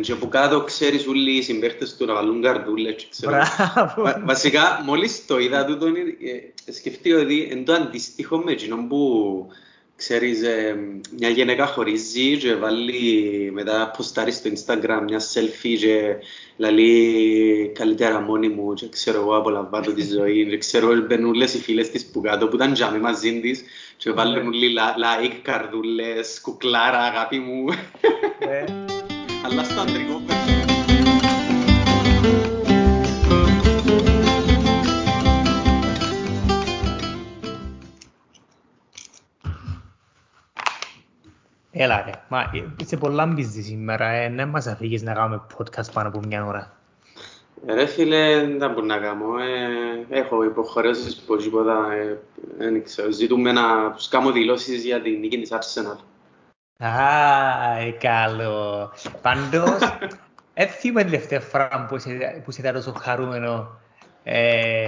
και που κάτω ξέρεις όλοι οι συμπαίχτες του να βάλουν καρδούλες και ξέρω. Μπράβο. Βα- βασικά, μόλις το είδα τούτο, ε, σκεφτεί ότι είναι το αντίστοιχο με εκείνον που ξέρεις, ε, μια γυναίκα χωρίζει και βάλει μετά ποστάρει στο Instagram μια selfie και λαλεί καλύτερα μόνη μου και ξέρω εγώ απολαμβάνω τη ζωή και ξέρω μπαίνουν όλες οι φίλες της που κάτω που ήταν τζάμι μαζί της και βάλουν όλοι λα- like, καρδούλες, κουκλάρα, αγάπη μου Ε, αλλά στο αντρικό version. Έλα ρε, μα ε, είσαι πολλά busy σήμερα, ε, δεν μας αφήγεις να κάνουμε podcast πάνω από μια ώρα. Ε, Ρε φίλε, δεν μπορώ να κάνω. Ε, έχω υποχρεώσεις που τίποτα. Ε, δεν ξέρω. Ζητούμε να τους κάνω δηλώσεις για την νίκη της Arsenal. Α, ε, καλό. Πάντως, δεν θυμάμαι την τελευταία φορά που είσαι, που είσαι τόσο χαρούμενο ε,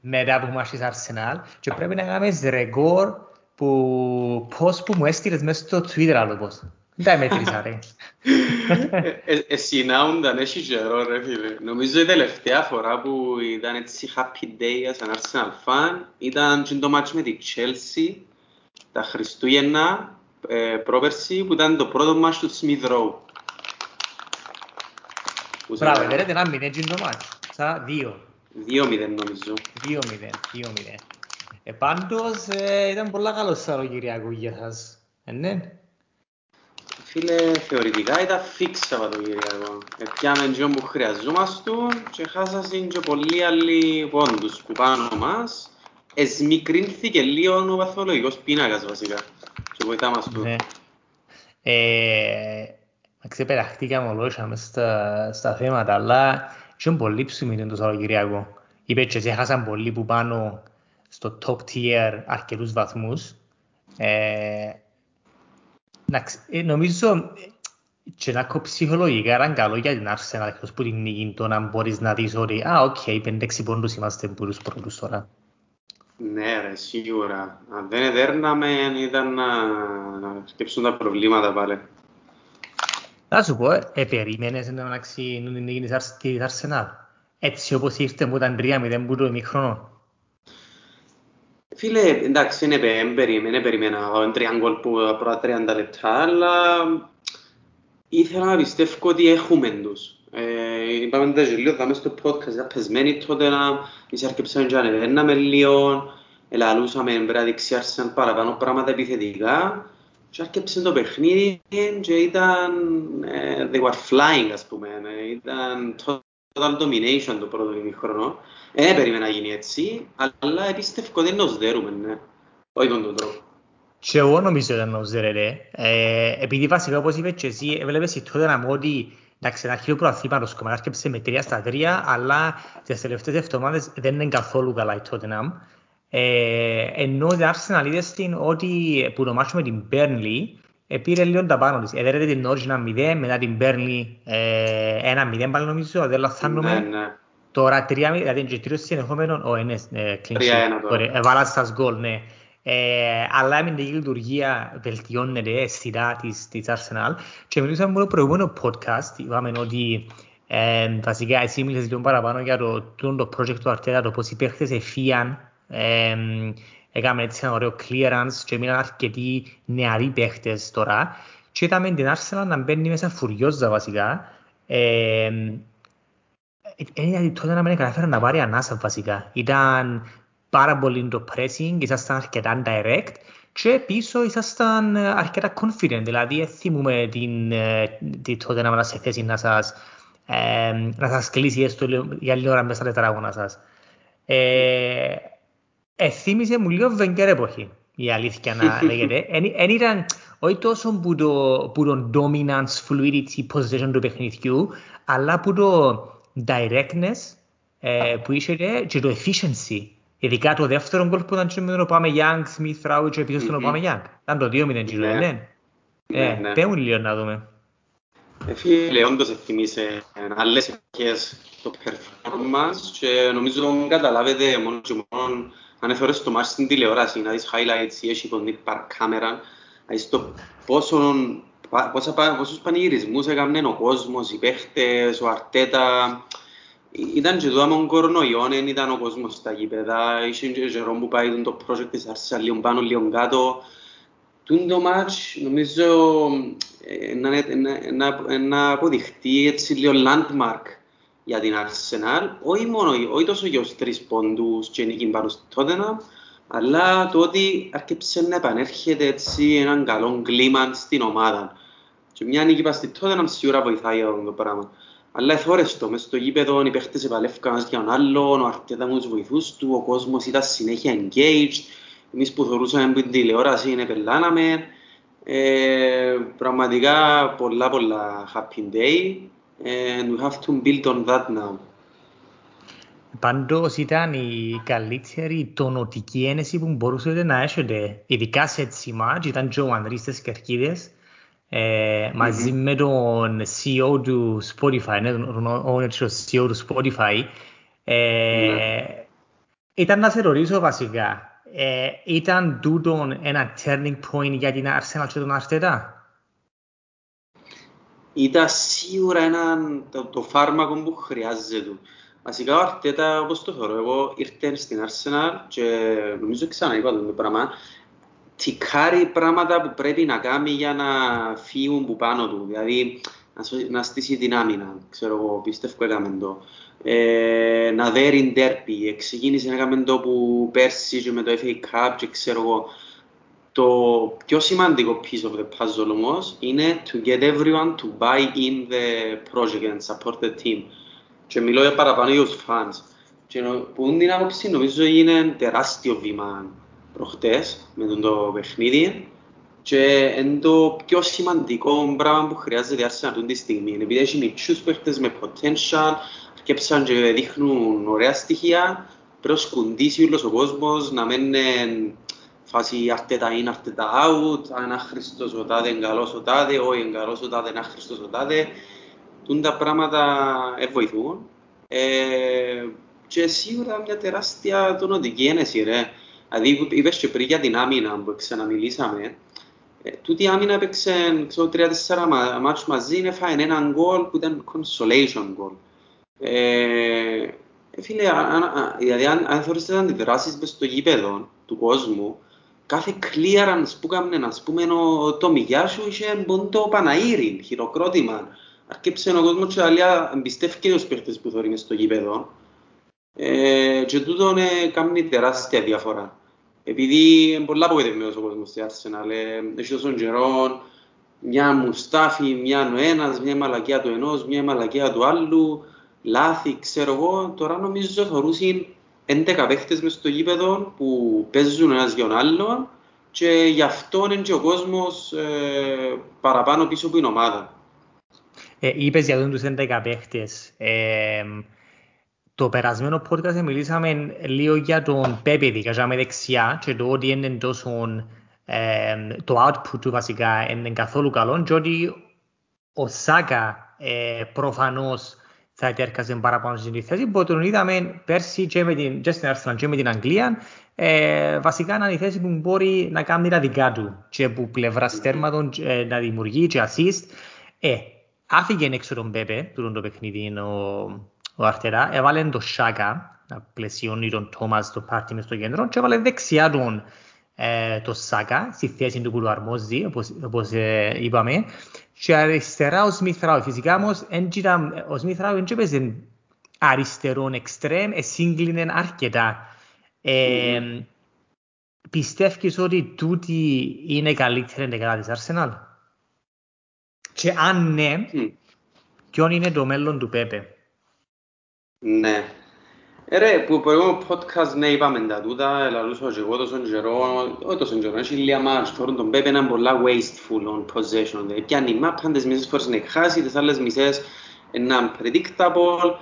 μετά που μας είσαι Arsenal και πρέπει να κάνεις ρεκόρ που πώς που μου έστειλες μέσα στο Twitter άλλο πώς. Δεν τα μέτρησα ρε. Ε, ε, Εσύ να ούνταν, έχει καιρό ρε φίλε. Νομίζω η τελευταία φορά που ήταν έτσι happy day σαν Arsenal fan ήταν και το match με τη Chelsea τα Χριστούγεννα ε, πρόπερση που ήταν το πρώτο match του Smith Rowe. Που σε- Μπράβο, δεν ένα μηδέν και το μάτς. Σαν δύο. 2-0 νομίζω. 2-0, 2-0. Ε, πάντως ε, ήταν πολλά καλό Σαββατοκυριακό για σας. Ε, ναι. Φίλε, θεωρητικά ήταν fix Σαββατοκύριακο. Επιάμε τζιόν που χρειαζόμαστε και χάσασαν και πολλοί άλλοι πόντους που πάνω μας. Εσμικρύνθηκε λίγο ο βαθμολογικός πίνακας βασικά. Και βοηθά μας του. Ναι. Ε, ξεπεραχτήκαμε ολόσα μες στα, στα θέματα, αλλά είχαν πολύ ψωμί το Σαββατοκυριακό. Είπε και έχασαν πολύ που πάνω στο top tier αρκετούς βαθμούς. Ε, εντάξει, ε, νομίζω και να κόψει ψυχολογικά ήταν καλό για την Arsenal εκτός που την νίκη το να μπορείς να δεις ότι «Α, οκ, 5-6 πόντους είμαστε που τους πρώτους τώρα». Ναι ρε, σίγουρα. Αν δεν εδέρναμε ήταν να, να σκέψουν τα προβλήματα πάλι. Θα σου πω, ε, περίμενες να μεταξύ την νίκη της Αρς- της Arsenal. Έτσι όπως ήρθε που ήταν 3-0 που το ημίχρονο. Φίλε, εντάξει, είναι πε- περίμενε, περίμενα να δω τρία γκολ που τα πρώτα 30 λεπτά, αλλά ήθελα να πιστεύω ότι έχουμε τους. Ε, είπαμε τα και λίγο, δάμε στο podcast, ήταν πεσμένοι τότε να εισαρκεψαμε και ανεβαίναμε λίγο, ελαλούσαμε πρέπει να δείξει Arsenal παραπάνω πράγματα επιθετικά και άρκεψε το παιχνίδι και ήταν, ε, they were flying ας πούμε, ε, ήταν total domination το πρώτο ημίχρονο. Ε, Δεν περίμενα να γίνει έτσι, αλλά πίστευω ότι είναι ως δέρουμε, ναι. Όχι τον τον τρόπο. Και εγώ νομίζω ήταν ο Ζερερέ. Ε, επειδή βασικά όπως είπες και εσύ, έβλεπες η τότε να μου ότι εντάξει, ένα αρχείο προαθήματος κομμάτι άρκεψε με 3 στα 3, αλλά τις τελευταίες εβδομάδες δεν είναι καθόλου καλά η Tottenham. Ε, ενώ η Arsenal είδες την ότι που το μάτσο με την Burnley ε, πήρε λίγο τα πάνω της. Έδερε την Norwich 1-0, μετά την Burnley ε, 1-0 πάλι νομίζω, δεν λαθάνομαι. Ναι, ναι. Τώρα τρία, δηλαδή και τρίο συνεχόμενο, ο είναι ε, clean 3-1 sheet. τώρα. Ωραία, έβαλα σας γκολ, ναι. Ε, αλλά η αμυντική λειτουργία βελτιώνεται αισθητά της, της Arsenal και μιλούσαμε μόνο προηγούμενο podcast, είπαμε ότι ε, βασικά εσύ μίλησες λίγο παραπάνω για το, το, το project του Αρτέτα, το πώς οι παίχτες εφίαν, ε, έκαμε έτσι ένα ωραίο clearance και μείναν αρκετοί νεαροί παίχτες τώρα και είδαμε την Arsenal να μπαίνει μέσα φουριόζα βασικά. Ε, δεν ήταν τότε να μην καταφέραν να πάρει ανάσα βασικά. Ήταν πάρα πολύ το pressing, ήσασταν αρκετά direct και πίσω ήσασταν αρκετά confident, δηλαδή θυμούμε την, ε, την τότε να είμαστε σε θέση να σας, ε, να σας κλείσει έστω λίγο- για λίγη ώρα μέσα στα τετράγωνα σας. Ε, ε, θύμισε μου λίγο Wenger εποχή, η αλήθεια να λέγεται. Εν ήταν όχι τόσο που το, που το dominance, fluidity, position του παιχνιδιού, αλλά που το directness ε, που είχε ρε, και το efficiency. Ειδικά το δεύτερο γκολ που ήταν και με τον Πάμε Young, Smith Rowe και πίσω στον Μμμ. Πάμε Young. Ήταν το 2-0 και το Ναι. ναι. Ναι, Ε, ναι. πέμουν λίγο να δούμε. Ε, Φίλε, όντως εθυμίσε άλλες εποχές το performance και νομίζω καταλάβετε μόνος και μόνο αν έφερες το μάτς στην τηλεόραση, να δεις highlights ή έχει κοντή παρκάμερα, να δεις το πόσο πόσους πανηγυρισμούς έκαναν ο κόσμος, οι παίχτες, ο Αρτέτα. Ήταν και τούτα με τον κορονοϊό, δεν ήταν ο κόσμος στα γήπεδα. Είχε και καιρό που πάει το project της Arsenal λίγο πάνω, λίγο κάτω. Τούν το μάτς νομίζω να αποδειχτεί έτσι λίγο landmark για την Arsenal. Όχι μόνο, όχι τόσο για τους τρεις πόντους και νίκη πάνω στο Tottenham, αλλά το ότι άρχισε να επανέρχεται έτσι έναν καλό κλίμα στην ομάδα. Και μια νίκη πας στη Tottenham σίγουρα βοηθάει για αυτό το πράγμα. Αλλά εθώρεστο, μες στο γήπεδο οι παίχτες επαλεύκαν ένας για τον άλλον, ο Αρτέτα μου τους βοηθούς του, ο κόσμος ήταν συνέχεια engaged, εμείς που θεωρούσαμε από την τηλεόραση είναι πελάναμε. Ε, πραγματικά πολλά πολλά happy day and we have to build on that now. Πάντως ήταν η καλύτερη τονοτική ένεση που μπορούσατε να έχετε, ειδικά σε έτσι μάτς, ήταν και ο Ανδρής στις Κερκίδες, ε, mm-hmm. μαζί με τον CEO του Spotify, ναι, τον owner του CEO του Spotify. Ε, mm-hmm. Ήταν να σε ρωτήσω βασικά, ε, ήταν τούτο ένα turning point για την Arsenal και τον Αρτέτα. Ήταν σίγουρα ένα, το, το φάρμακο που χρειάζεται. Βασικά ο Αρτέτα, όπως το θεωρώ εγώ, ήρθε στην Arsenal και νομίζω ξαναείπα το πράγμα, τικάρει πράγματα που πρέπει να κάνει για να φύγουν που πάνω του. Δηλαδή, να στήσει την άμυνα, ξέρω εγώ, πιστεύω έκαμε το. Ε, να δέρει ντέρπι, ξεκίνησε να έκαμε το που πέρσι και με το FA Cup και ξέρω εγώ. Το πιο σημαντικό piece of the puzzle όμως είναι to get everyone to buy in the project and support the team. Και μιλώ για παραπάνω για τους fans. Και που την άποψη νομίζω είναι τεράστιο βήμα προχτές με τον το παιχνίδι και είναι το πιο σημαντικό πράγμα που χρειάζεται η Arsenal αυτή τη στιγμή. Επειδή έχει μητσούς παίχτες με potential, αρκέψαν και δείχνουν ωραία στοιχεία, πρέπει να σκουντήσει όλος ο κόσμος, να μένει φάση αρτέτα in, αρτέτα out, αν άχρηστος ο τάδε, εγκαλός ο τάδε, όχι εγκαλός ο τάδε, είναι άχρηστος ο τάδε. Τούν τα πράγματα βοηθούν. Ε, και σίγουρα μια τεράστια τονοτική ένεση, ρε. Δηλαδή, είπες και πριν για την άμυνα που ξαναμιλήσαμε, ε, τούτη η άμυνα έπαιξε τρία-τέσσερα μάτσους μαζί, έφαγε έναν γκολ που ήταν consolation goal. Ε, ε φίλε, αν, δηλαδή αν, αν θεωρείς τις αντιδράσεις μες στο γήπεδο του κόσμου, κάθε clearance που έκαμε, ας πούμε, ο, το μηγιά σου είχε το Παναήρι, χειροκρότημα. Αρκέψε ο κόσμος και αλιά εμπιστεύκεται τους παίχτες που θεωρεί στο γήπεδο. Ε, και τούτο είναι κάνει τεράστια διαφορά. Επειδή είναι πολλά απογοητευμένος ο κόσμος στη Arsenal. Ε, έχει τόσο καιρό, μια μουστάφι, μια ο ένας, μια μαλακία του ενός, μια μαλακία του άλλου, λάθη, ξέρω εγώ. Τώρα νομίζω θεωρούσαν 11 παίχτες μες στο γήπεδο που παίζουν ένας για τον άλλον και γι' αυτό είναι και ο κόσμος ε, παραπάνω πίσω από την ομάδα. Ε, είπες για τους 11 παίχτες. Ε, το περασμένο podcast μιλήσαμε λίγο για τον Πέπε, ειδικά με δεξιά και το ότι είναι τόσο ε, το output του βασικά είναι καθόλου καλό και ότι ο Σάκα ε, προφανώς θα ετέρκαζε παραπάνω στην θέση που τον είδαμε πέρσι και, με την, και στην Arsenal και με την Αγγλία. Ε, βασικά είναι η θέση που μπορεί να κάνει τα δικά του και που πλευράς στέρματων ε, να δημιουργεί και assist. Ε, άφηγε έξω τον Πέπε του το παιχνίδι ο, ο Αρτέρα, έβαλε τον Σάκα, να πλαισιώνει τον Τόμας στο πάρτι μες στο κέντρο και έβαλε δεξιά τον ε, το Σάκα στη θέση του που του αρμόζει, όπως, όπως ε, είπαμε. Και αριστερά ο Σμιθράου. Φυσικά όμως ο Σμιθράου δεν έπαιζε αριστερόν εξτρέμ, εσύγκλινε αρκετά. Ε, mm-hmm. Πιστεύεις ότι τούτη είναι καλύτερη εντεκάδα της Arsenal? Και αν ναι, mm. ποιον είναι το μέλλον του Πέπε; Ναι. Ε, ρε, που προηγούμενο podcast ναι είπαμε τα τούτα, λαλούσα και εγώ τόσο καιρό, όχι τόσο καιρό, έχει λίγα μάτς, φορούν τον Πέπε είναι πολλά wasteful on possession, δηλαδή πιάνει μάπαν, τις μισές φορές να χάσει, τις άλλες μισές είναι unpredictable,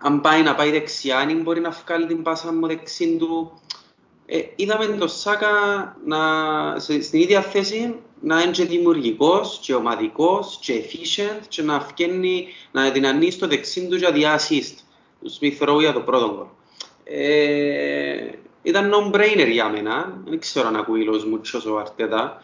αν πάει να πάει δεξιά, αν μπορεί να βγάλει την πάσα μου δεξί του. Ε, είδαμε τον Σάκα να, σε, στην ίδια θέση να είναι και δημιουργικός και ομαδικός και efficient και να, φκένει, να δυναμεί στο δεξί του για διά assist του Smith Rowe για το πρώτο γκολ. Ε, ήταν no-brainer για μένα, δεν ξέρω αν ακούει λόγος μου ο Αρτέτα.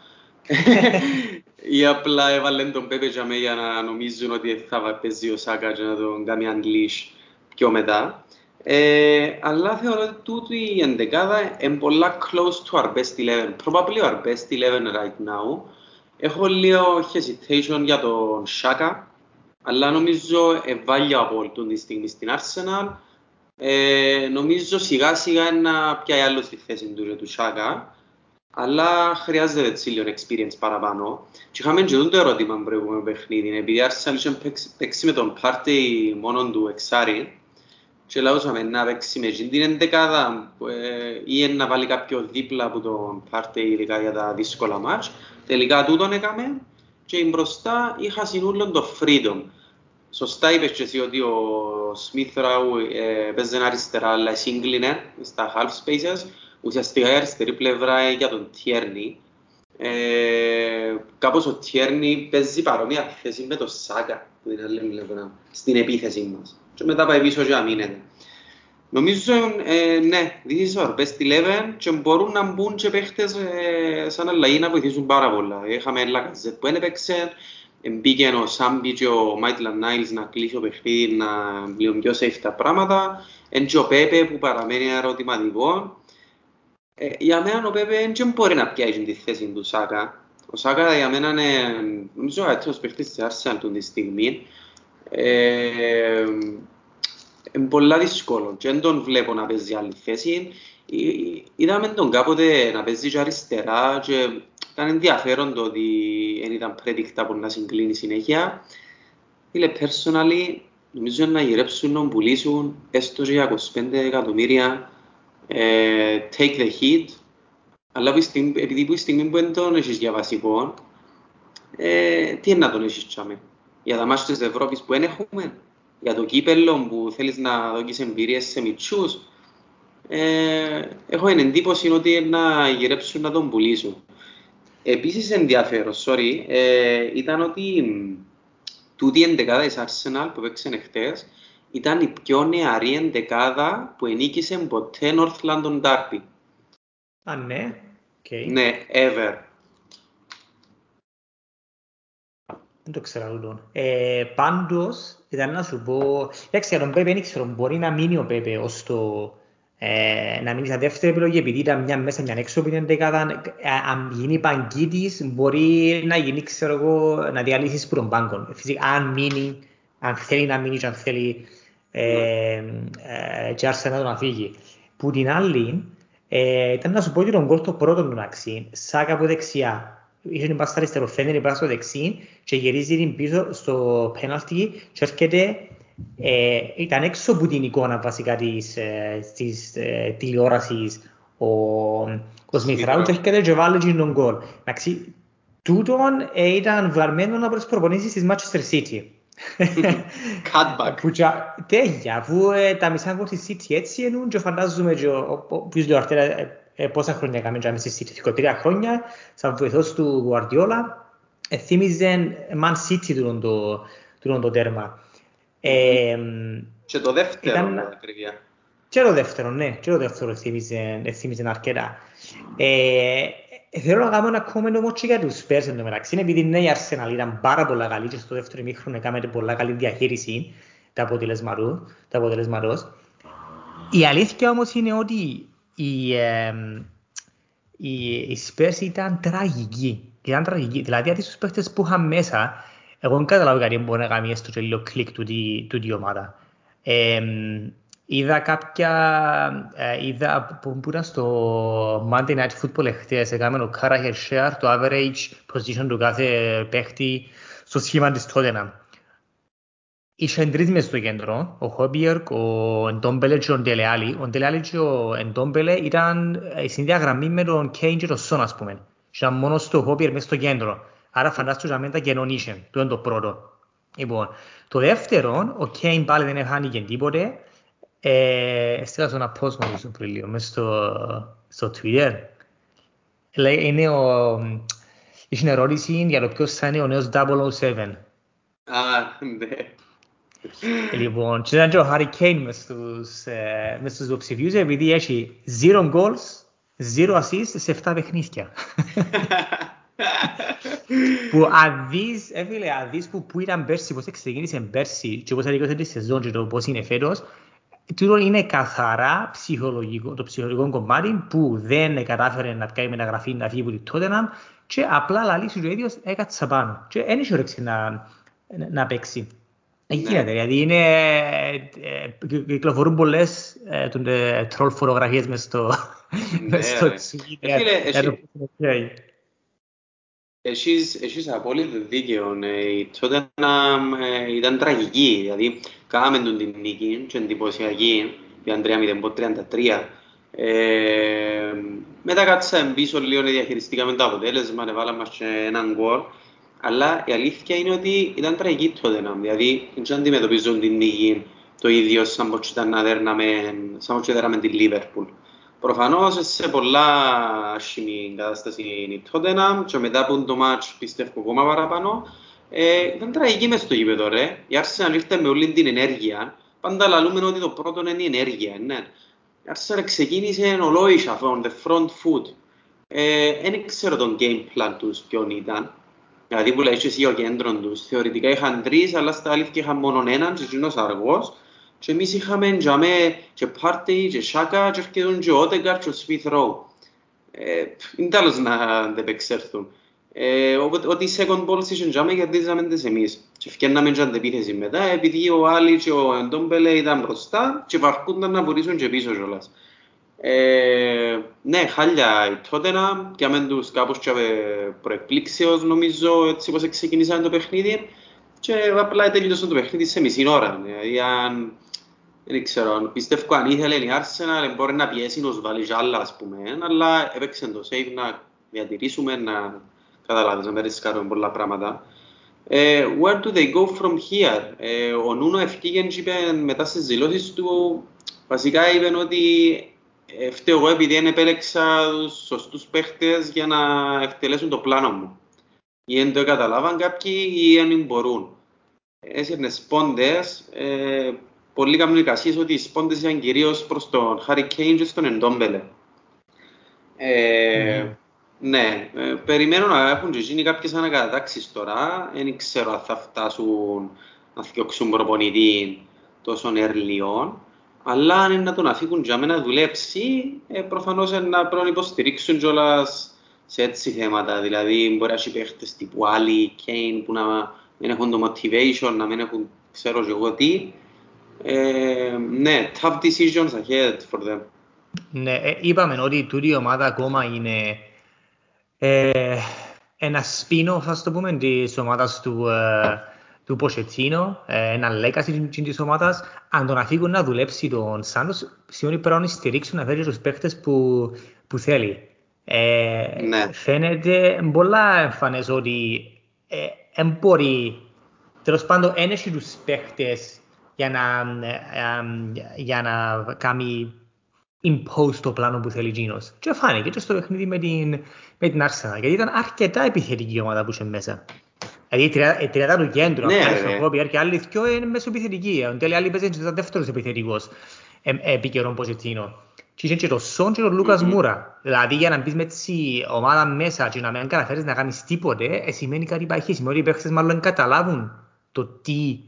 Ή απλά έβαλε τον Πέπε για μέ για να νομίζουν ότι θα παίζει ο Σάκα και να τον κάνει unleash πιο μετά. Ε, αλλά θεωρώ ότι τούτη η εντεκάδα είναι πολλά close to our best 11. Probably our best 11 right now. Έχω λίγο hesitation για τον Σάκα, αλλά νομίζω ευάλει από όλη τη στιγμή στην Arsenal. Ε, νομίζω σιγά σιγά να πιάει άλλο στη θέση του, του Σάκα, αλλά χρειάζεται έτσι λίγο experience παραπάνω. Και είχαμε και το ερώτημα που προηγούμενο παιχνίδι, επειδή η Arsenal είχε παίξει με τον Πάρτι μόνο του εξάρι, και λαούσαμε να παίξει με την εντεκάδα ε, ή να βάλει κάποιο δίπλα από τον Πάρτι ειδικά για τα δύσκολα μάτς. Τελικά τούτον έκαμε και μπροστά είχα συνούλον το freedom. Σωστά είπες και εσύ ότι ο Smith Rowe ε, παίζει αριστερά, αλλά σύγκλινε στα half spaces. Ουσιαστικά η αριστερή πλευρά για τον Tierney. Ε, κάπως ο Tierney παίζει παρόμοια θέση με τον Σάκα, που είναι άλλη πλευρά, στην επίθεση μας. Και μετά πάει πίσω και αμήνεται. Νομίζω, ε, ναι, this is our best 11 και μπορούν να μπουν και παίχτες ε, σαν αλλαγή να βοηθήσουν πάρα πολλά. Είχαμε Λακαζέτ που έπαιξε, μπήκε ο Σάμπι και ο Μάιτλαν Νάιλς να κλείσει το παιχνίδι, να λίγο πιο safe τα πράγματα. Εν και ο Πέπε που παραμένει ερωτηματικό. Ε, για μένα ο Πέπε δεν μπορεί να πιάσει τη θέση του Σάκα. Ο Σάκα για μένα είναι, νομίζω, ο καλύτερος παίχτης της Arsenal του τη στιγμή. Ε, είναι πολλά δύσκολο και δεν τον βλέπω να παίζει άλλη θέση. Είδαμε τον κάποτε να παίζει και αριστερά και ήταν ενδιαφέρον το ότι δεν ήταν predictable να συγκλίνει συνέχεια. Φίλε, personally, νομίζω να γυρέψουν να πουλήσουν έστω και για 25 εκατομμύρια ε, take the heat αλλά που στιγμή, επειδή που η στιγμή που δεν τον έχεις για βασικό ε, τι είναι να τον έχεις τσάμε για τα μάτια της Ευρώπης που δεν έχουμε για το κύπελλο που θέλεις να δώσεις εμπειρίες σε μητσούς, ε, έχω την εντύπωση ότι να γυρέψουν να τον πουλήσουν. Επίσης ενδιαφέρον, sorry, ε, ήταν ότι τούτη η εντεκάδας της Arsenal που έπαιξε χτες ήταν η πιο νεαρή εντεκάδα που ενίκησε ποτέ North London Derby. Α, ναι. Okay. Ναι, ever. Δεν το ξέρω αυτό. Ε, πάντως, ήταν να σου πω... Εντάξει, για τον Πέπε δεν ξέρω, μπορεί να μείνει ο Πέπε ως το... Ε, να μείνει σαν δεύτερη επιλογή, επειδή ήταν μια μέσα, μια έξω από την δεκάδα. Ε, αν γίνει παγκίτης, μπορεί να γίνει, ξέρω εγώ, να διαλύσεις που τον πάγκο. Φυσικά, αν μείνει, αν θέλει να μείνει και αν θέλει ε, ε, και άρχισε να τον αφήγει. Που την άλλη, ε, ήταν να σου πω ότι τον κόλ το πρώτο του αξί, σάκα από δεξιά, είχε την πάστα αριστερό, φαίνεται πάστα στο δεξί και γυρίζει την πίσω στο πέναλτι και έρχεται ε, ήταν έξω από την εικόνα βασικά της, ε, της ε, τηλεόρασης ο, ο Σμιθράου και έρχεται και βάλει τον γκολ. Εντάξει, τούτον ε, ήταν βγαλμένο από τις προπονήσεις της Manchester City. Cutback. Που, τέλεια, αφού ε, τα μισά γκολ της City έτσι ενούν και φαντάζομαι και ποιος λέει ο Αρτέρα ε, πόσα χρόνια έκαμε και στη City, τρία χρόνια, σαν βοηθός του Guardiola, ε, θύμιζε Man City του το, του το τέρμα. Ε, και το δεύτερο, ήταν, ακριβία. Και το δεύτερο, ναι, και το δεύτερο θύμιζε, θύμιζε αρκετά. Ε, θέλω να κάνω ένα κόμμενο όμως και για τους Spurs εν τω μεταξύ, επειδή ναι, η Arsenal ήταν πάρα πολλά καλή και στο δεύτερο μήχρονο έκαμε πολλά καλή διαχείριση τα αποτελεσματός. Η αλήθεια όμως είναι ότι η, ε, η, η Spurs ήταν τραγική. Ήταν τραγική. Δηλαδή, αντί στους παίχτες που είχαν μέσα, εγώ δεν καταλάβω γιατί μπορεί να κάνει έστω και λίγο κλικ του τη ομάδα. Ε, είδα κάποια, ε, είδα που, που ήταν στο Monday Night Football εχθές, έκαμε ο Carragher Share, το average position του κάθε παίχτη στο σχήμα της Tottenham. Είχαν τρεις μες στο κέντρο, ο Χόμπιερκ, ο Εντόμπελε και ο Ντελεάλη. Ο Ντελεάλη και ο Εντόμπελε ήταν στην ίδια γραμμή με τον Κέιν και τον Σον, ας πούμε. Ήταν μόνος στο Χόμπιερ μες στο κέντρο. Άρα φαντάστηκε ότι τα κενόν είχαν. Το είναι το πρώτο. Λοιπόν, το δεύτερο, ο Κέιν πάλι δεν έχανε τίποτε. Ε, Έστειλα στον απόσμο του πριν λίγο, μες στο, στο Twitter. Λέει, είναι ο... Είχε ερώτηση για το ποιος θα είναι ο νέος 007. Α, ναι. Λοιπόν, και ήταν και ο Harry Kane μες στους, ε, μες στους υποψηφίους επειδή έχει 0 goals, 0 assists σε 7 παιχνίδια. που αν δεις, έφυλε, αν δεις που, που ήταν πέρσι, πώς ξεκίνησε πέρσι και πώς αδικώσε τη σεζόν και το πώς είναι φέτος, τούτο είναι καθαρά ψυχολογικό, το ψυχολογικό κομμάτι που δεν κατάφερε να κάνει μεταγραφή να φύγει από τη Τότεναμ και απλά λαλήσει ο ίδιος έκατσα πάνω και δεν είχε όρεξη να, να παίξει. Εκεί ναι. γίνεται, δηλαδή είναι, ε, κυκλοφορούν πολλές τρόλ φωτογραφίες μες στο Twitter. Έχεις, έχεις απόλυτο δίκαιο. Η Τότεναμ ήταν τραγική. Δηλαδή, κάναμε τον την νίκη και εντυπωσιακή. Ήταν 3-0-33. Ε, μετά κάτσαμε πίσω λίγο, διαχειριστήκαμε το αποτέλεσμα, βάλαμε μας και έναν γκολ. Αλλά η αλήθεια είναι ότι ήταν τραγική τότε. Δηλαδή, δεν αντιμετωπίζουν την νίκη το ίδιο σαν πως ήταν να δέρναμε, σαν πως δέρναμε την Λίβερπουλ. Προφανώς σε πολλά άσχημη κατάσταση η Tottenham και μετά από το μάτς πιστεύω ακόμα παραπάνω. Ε, ήταν τραγική μες στο γήπεδο ρε. Η Arsenal ήρθε με όλη την ενέργεια. Πάντα λαλούμε ότι το πρώτο είναι η ενέργεια. Ναι. Η Arsenal ξεκίνησε ολόισα from the front foot. Δεν ε, ξέρω τον game plan τους ποιον ήταν. Δηλαδή που λέει εσύ ο κέντρο τους. Θεωρητικά είχαν τρεις, αλλά στα αλήθεια είχαν μόνο έναν και εκείνος αργός. Και εμείς είχαμε τζαμέ και Πάρτι και Σάκα και έρχεται και ο Ότεγκαρ και ο Σμιθ Ρο. Είναι τέλος να αντεπεξέλθουν. Ε, ότι οι second balls είχαν τζαμέ κερδίζαμε τις εμείς. Και φτιάνναμε και αντεπίθεση μετά επειδή ο Άλλη και ο Εντόμπελε ήταν μπροστά και βαρκούνταν να βουρήσουν και πίσω κιόλας. Ε, ναι, χάλια η Τότενα, και άμεν τους κάπως και προεκπλήξεως νομίζω έτσι πως ξεκινήσαν το παιχνίδι και απλά τέλειωσαν το παιχνίδι σε μισή ώρα. Δηλαδή αν δεν ξέρω, πιστεύω αν ήθελε η Arsenal μπορεί να πιέσει να βάλει άλλα ας πούμε, αλλά έπαιξε το save να διατηρήσουμε, να καταλάβεις, να μην ρισκάρουμε πολλά πράγματα. Uh, where do they go from here? Uh, ο Νούνο ευκήγεν και είπε μετά στις δηλώσεις του, βασικά είπε ότι ε, φταίω εγώ επειδή δεν επέλεξα τους σωστούς παίχτες για να εκτελέσουν το πλάνο μου. Ή δεν το καταλάβαν κάποιοι ή δεν μπορούν. Έσυρνες σπόντες, ε, πολλοί κάνουν εικασίες ότι οι σπόντες ήταν κυρίως προς τον Χάρι Κέιν και στον Εντόμπελε. Ε, mm. Ναι, ε, περιμένω να έχουν και γίνει κάποιες ανακατατάξεις τώρα. Δεν ξέρω αν θα φτάσουν να φτιάξουν προπονητή τόσο ερλιών. Αλλά αν είναι να τον αφήκουν για μένα να δουλέψει, ε, προφανώς να πρέπει να υποστηρίξουν κιόλας σε έτσι θέματα. Δηλαδή, μπορεί να έχει παίχτες τύπου άλλοι, Κέιν, που να μην έχουν το motivation, να μην έχουν ξέρω και εγώ τι. Ε, ναι, tough decisions ahead for them. Ναι, ε, είπαμε ότι τούτη η ομάδα ακόμα είναι ε, ένα spin-off, ας το πούμε, της ομάδας του, ε, του Ποσετσίνο, ε, ένα legacy της ομάδας. Αν τον αφήγουν να δουλέψει τον Σάντος, σημαίνει πρέπει να στηρίξουν να φέρει τους παίχτες που, που θέλει. Ε, ναι. Φαίνεται πολλά εμφανές ότι δεν ε, μπορεί, τέλος πάντων, ένεχει τους παίχτες για να, για να κάνει impose το πλάνο που θέλει Γίνος. Και φάνηκε και στο παιχνίδι με την, με την Arsenal, γιατί ήταν αρκετά επιθετική ομάδα που είχε μέσα. Δηλαδή η τριάδα του κέντρου, ναι, ο Κόπιαρ και άλλοι δυο είναι μέσω επιθετική. Αν τέλει άλλοι παίζουν και ήταν δεύτερος επιθετικός επί καιρόν Ποζετίνο. Και είχε και το Σον και το Λούκας Μούρα. Δηλαδή για να μπεις με έτσι ομάδα μέσα και να μην καταφέρεις να κάνεις τίποτε, ε, σημαίνει κάτι υπάρχει. Σημαίνει ότι οι παίχτες μάλλον καταλάβουν το τι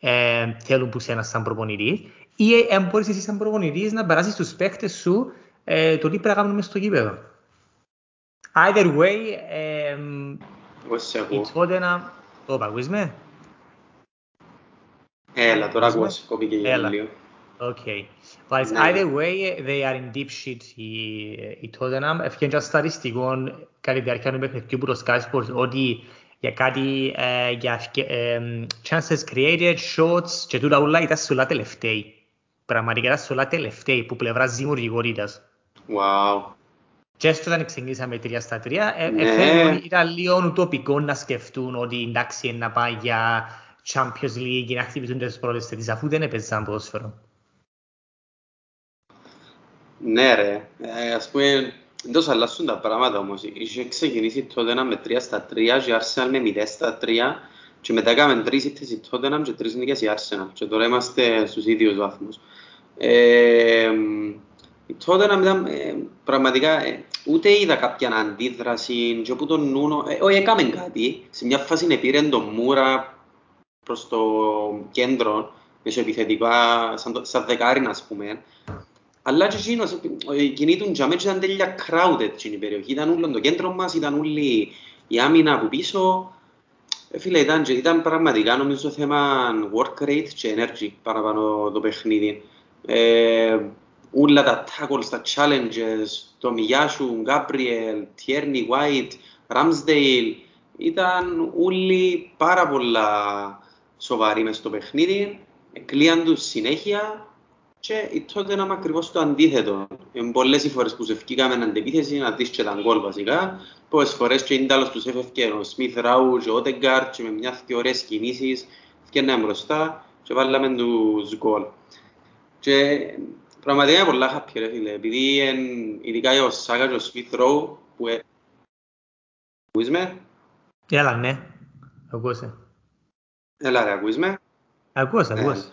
ε, θέλουν που σένα σαν προπονητής ή αν ε, μπορείς εσύ σαν προπονητής να περάσεις στους παίχτες σου ε, το τι πρέπει να κάνουμε στο γήπεδο. Either way, ε, η Tottenham... Το ακούεις με; Έλα, τώρα ακούς, κόπηκε για λίγο. Okay. But either way, they are in deep shit η, η Tottenham. Έφυγε και σταριστικό κάτι διάρκεια του παιχνιδιού που το Sky Sports ότι για κάτι, ε, για ε, chances created, shots και τούτα όλα ήταν σε όλα τελευταίοι. Πραγματικά ήταν σε όλα τελευταίοι που πλευράς δημιουργικότητας. Wow. Και έστω όταν ξεκινήσαμε 3 στα 3, ε, ναι. ε, ήταν λίγο ουτοπικό να σκεφτούν ότι εντάξει να πάει για Champions League να χτυπηθούν τις πρώτες θέσεις αφού δεν έπαιζαν ποδόσφαιρο. Ναι ρε, ε, ας πούμε δεν τόσο αλλάσουν τα πράγματα όμως. Είχε ξεκινήσει τότε να με 3 στα 3 και η Arsenal με 0 στα 3 και μετά έκαμε τρεις ήττες η Tottenham και τρεις νίκες η Arsenal και τώρα είμαστε στους ίδιους βαθμούς. Ε, Τότε να ήταν ε, πραγματικά ε, ούτε είδα κάποια αντίδραση και όπου τον Νούνο, ε, όχι έκαμε κάτι, σε μια φάση πήρε τον Μούρα προς το κέντρο, μέσω επιθετικά, σαν, το, σαν δεκάρι, ας πούμε, αλλά και εκείνος κινήτουν για μένα ήταν τέλεια crowded στην περιοχή, ήταν όλο το κέντρο μας, ήταν όλη η άμυνα από πίσω, ε, φίλε, ήταν, ήταν πραγματικά νομίζω θέμα work rate και energy παραπάνω το παιχνίδι. Ε, όλα τα tackles, τα challenges, το Μιγιάσου, Γκάμπριελ, Τιέρνι, White, Ramsdale, ήταν όλοι πάρα πολλά σοβαροί μες στο παιχνίδι, κλείαν τους συνέχεια και η τότε ήταν ακριβώς το αντίθετο. Είναι πολλές οι φορές που σε ευκήκαμε αντεπίθεση να δεις και τα γκολ βασικά, πολλές φορές και είναι τέλος τους έφευκε ο Σμιθ Ράου και ο Ότεγκαρτ και με μια και ωραίες κινήσεις, ευκαιρνάμε μπροστά και βάλαμε τους γκολ. Και Πραγματικά είναι πολλά happy ρε φίλε, επειδή ειδικά ο Σάκα και ο Σμιθ Ράου που ε... Ακούεις με; Έλα, ναι. Ακούσε. Έλα ρε, ακούεις με; Ακούς, ακούς.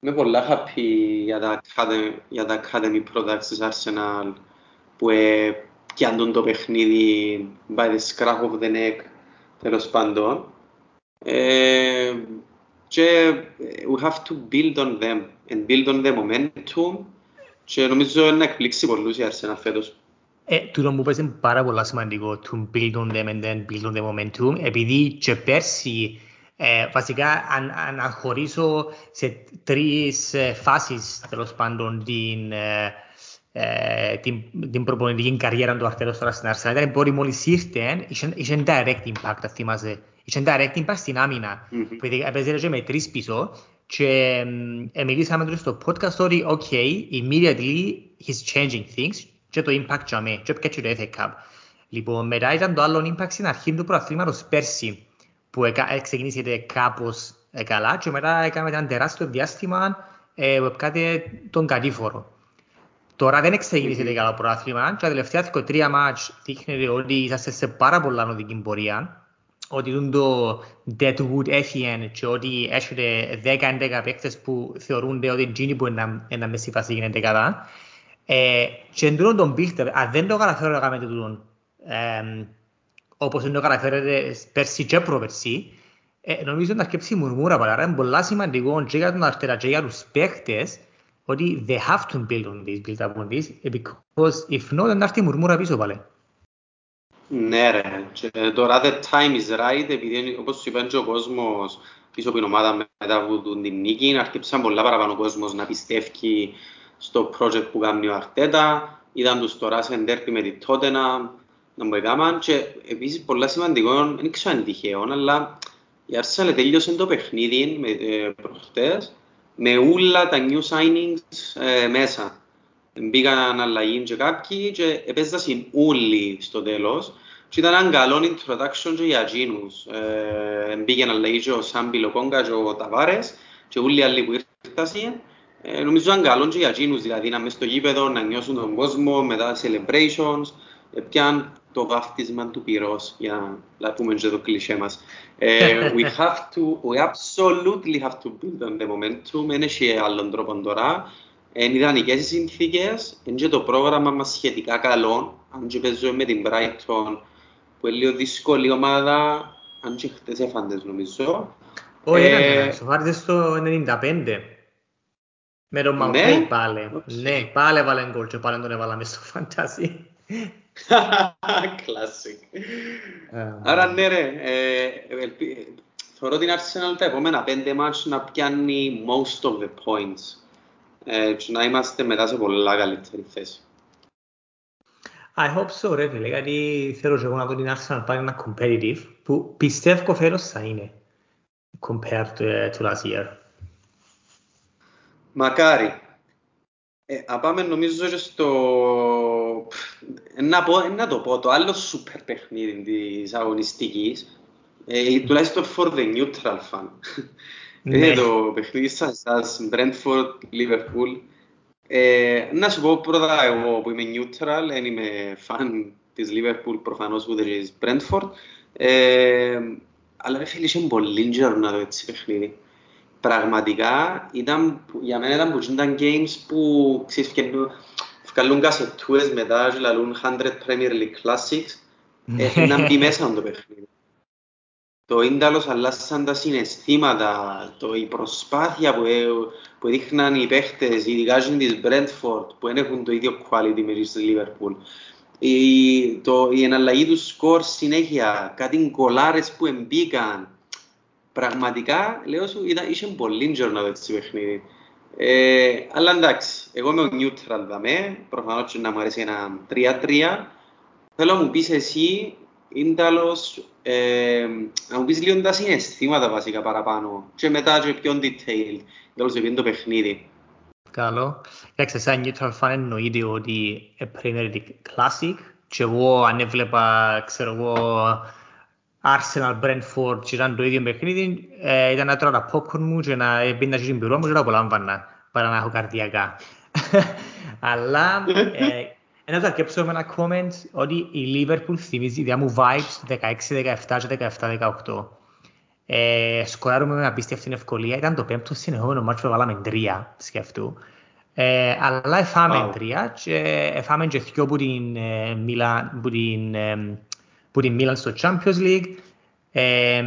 Είμαι πολλά happy για τα academy, για τα academy products της Arsenal που ε, πιάντουν το παιχνίδι by the scruff of the neck τέλος πάντων. Ε, και we have to build on them and build on the momentum. Και νομίζω να εκπλήξει πολλούς η Arsenal φέτος. Ε, τούτο που πες είναι πάρα πολύ σημαντικό to build on them and then build on the momentum. Επειδή και πέρσι ε, βασικά αν, αν χωρίσω σε τρεις ε, φάσεις τέλος πάντων την, ε, ε, την, την προπονητική καριέρα του Αρτέλος τώρα στην Arsenal ήταν μπορεί μόλις ήρθε είχε direct impact θυμάσαι είχε direct impact στην άμυνα mm-hmm. που έπαιζε με τρεις πίσω και ε, μιλήσαμε τους στο podcast ότι ok, immediately he's changing things και το impact για μέ και έπαιξε το FA Cup λοιπόν μετά ήταν το άλλο impact στην αρχή του προαθλήματος πέρσι που ξεκινήσετε κάπως ε, καλά και μετά έκαμε ένα τεράστιο διάστημα ε, που έπαιξε τον κατήφορο. Τώρα δεν ξεκινήσετε mm-hmm. καλά προάθλημα και τα τελευταία τρία μάτς δείχνετε ότι είσαστε σε πάρα πολλά νοδική πορεία ότι το Deadwood έφυγε και ότι έχετε 10-11 παίκτες που θεωρούνται ότι είναι εκείνοι που είναι να μέση φάση γίνεται κατά. Ε, και εντούτον τον Μπίλτερ, αν δεν το καταφέρω να κάνετε τούτον, ε, όπως δεν το καταφέρετε πέρσι και προπερσί, ε, νομίζω να σκέψει μουρμούρα παρά. Είναι πολλά σημαντικό και για τον Αρτέρα και για τους παίκτες ότι they have to build on this, build up on this, because if not, δεν θα έρθει μουρμούρα πίσω πάλι. Ναι ρε, και τώρα the time is right, επειδή όπως σου είπαν και ο κόσμος πίσω από την ομάδα μετά από την νίκη, αρκεψαν πολλά παραπάνω ο κόσμος να πιστεύει στο project που κάνει ο Αρτέτα, είδαν τους τώρα σε εντέρπι με τη Τότενα, να μου έκαναν και επίσης πολλά σημαντικό, δεν ξέρω αν τυχαίο, αλλά η Arsenal τέλειωσε το παιχνίδι με, ε, προχτές με όλα τα new signings ε, μέσα. Μπήκαν αλλαγή και κάποιοι και επέζασαν όλοι στο τέλος και ήταν ένα καλό introduction και για εκείνους. Ε, μπήκαν αλλαγή και ο Σάμπι Λοκόγκα και ο Ταβάρες και όλοι οι άλλοι που ήρθαν. Ε, νομίζω ήταν καλό και για εκείνους, δηλαδή να μες στο γήπεδο, να νιώσουν τον κόσμο με τα celebrations, ε, πιαν το βάφτισμα του πυρός, για να πούμε και το κλισέ μας. Ε, we have to, we absolutely have to build on the momentum, δεν έχει άλλον τρόπο τώρα. Είναι ιδανικές οι συνθήκες, είναι και το πρόγραμμα μας σχετικά καλό, αν και παίζουμε με την Brighton, που είναι λίγο δύσκολη ομάδα, αν και χτες έφαντες νομίζω. Όχι, ε, σοφάριζε στο 95. Με τον Μαουκέι ναι. πάλι. Ναι, πάλι έβαλε γκολ και πάλι τον έβαλα μες στο φαντάσι. Κλάσικ. Ε, Άρα ναι ρε, ε, θεωρώ την Arsenal τα επόμενα πέντε μάτς να πιάνει most of the points και να είμαστε μετά σε πολλά καλύτερη θέση. I hope so ρε φίλε, γιατί θέλω και εγώ να δω την Arsenal πάλι ένα competitive που πιστεύω φέτος θα είναι compared to, to last year. Μακάρι. Ε, πάμε νομίζω και στο... Να, πω, να το πω, το άλλο σούπερ παιχνίδι της αγωνιστικής, ε, τουλάχιστον for the neutral fan. Ναι. Είναι το παιχνίδι σας, σας Brentford, Liverpool. Ε, να σου πω πρώτα εγώ που είμαι neutral, δεν είμαι fan της Liverpool προφανώς ούτε της Brentford. Ε, αλλά ρε φίλε, είχε πολύ καιρό να δω έτσι παιχνίδι. πραγματικά ήταν, για μένα ήταν που ήταν games που ξέρεις βγάλουν κασετούες μετά και λαλούν 100 Premier League Classics ε, να μπει μέσα το παιχνίδι. Το ίνταλος αλλάσαν τα συναισθήματα, το, η προσπάθεια που, ε, που δείχναν οι παίχτες, ειδικά της Brentford που δεν έχουν το ίδιο quality με της Liverpool. Η, το, η εναλλαγή του σκορ συνέχεια, κάτι κολάρες που εμπίκαν, πραγματικά, λέω σου, ήταν, είχε πολύ τζορ να δω έτσι παιχνίδι. Ε, αλλά εντάξει, εγώ είμαι ο neutral δαμέ, προφανώς και να μου αρέσει ένα 3-3. Θέλω να μου πεις εσύ, Ίνταλος, ε, να μου πεις λίγο τα συναισθήματα βασικά παραπάνω και μετά και πιο detail, τέλος επειδή το παιχνίδι. Καλό. Εντάξει, σαν neutral fan εννοείται ότι Premier League Classic και εγώ αν έβλεπα, ξέρω εγώ, Arsenal, Brentford και ήταν το ίδιο παιχνίδι, ε, ήταν να τρώω τα popcorn μου και να πίνω την πυρό μου και να απολάμβανα παρά να έχω καρδιακά. Αλλά ε, ένα θα αρκέψω με ένα comment ότι η Liverpool θυμίζει διά μου vibes 16-17 και 17-18. Ε, σκοράρουμε με απίστευτη ευκολία. Ήταν το πέμπτο συνεχόμενο μάτσο που βάλαμε τρία σκεφτού. Ε, αλλά εφάμε wow. τρία και εφάμε και δυο που την, ε, Μίλαν, που την ε, που την Μίλαν στο Champions League. Ε,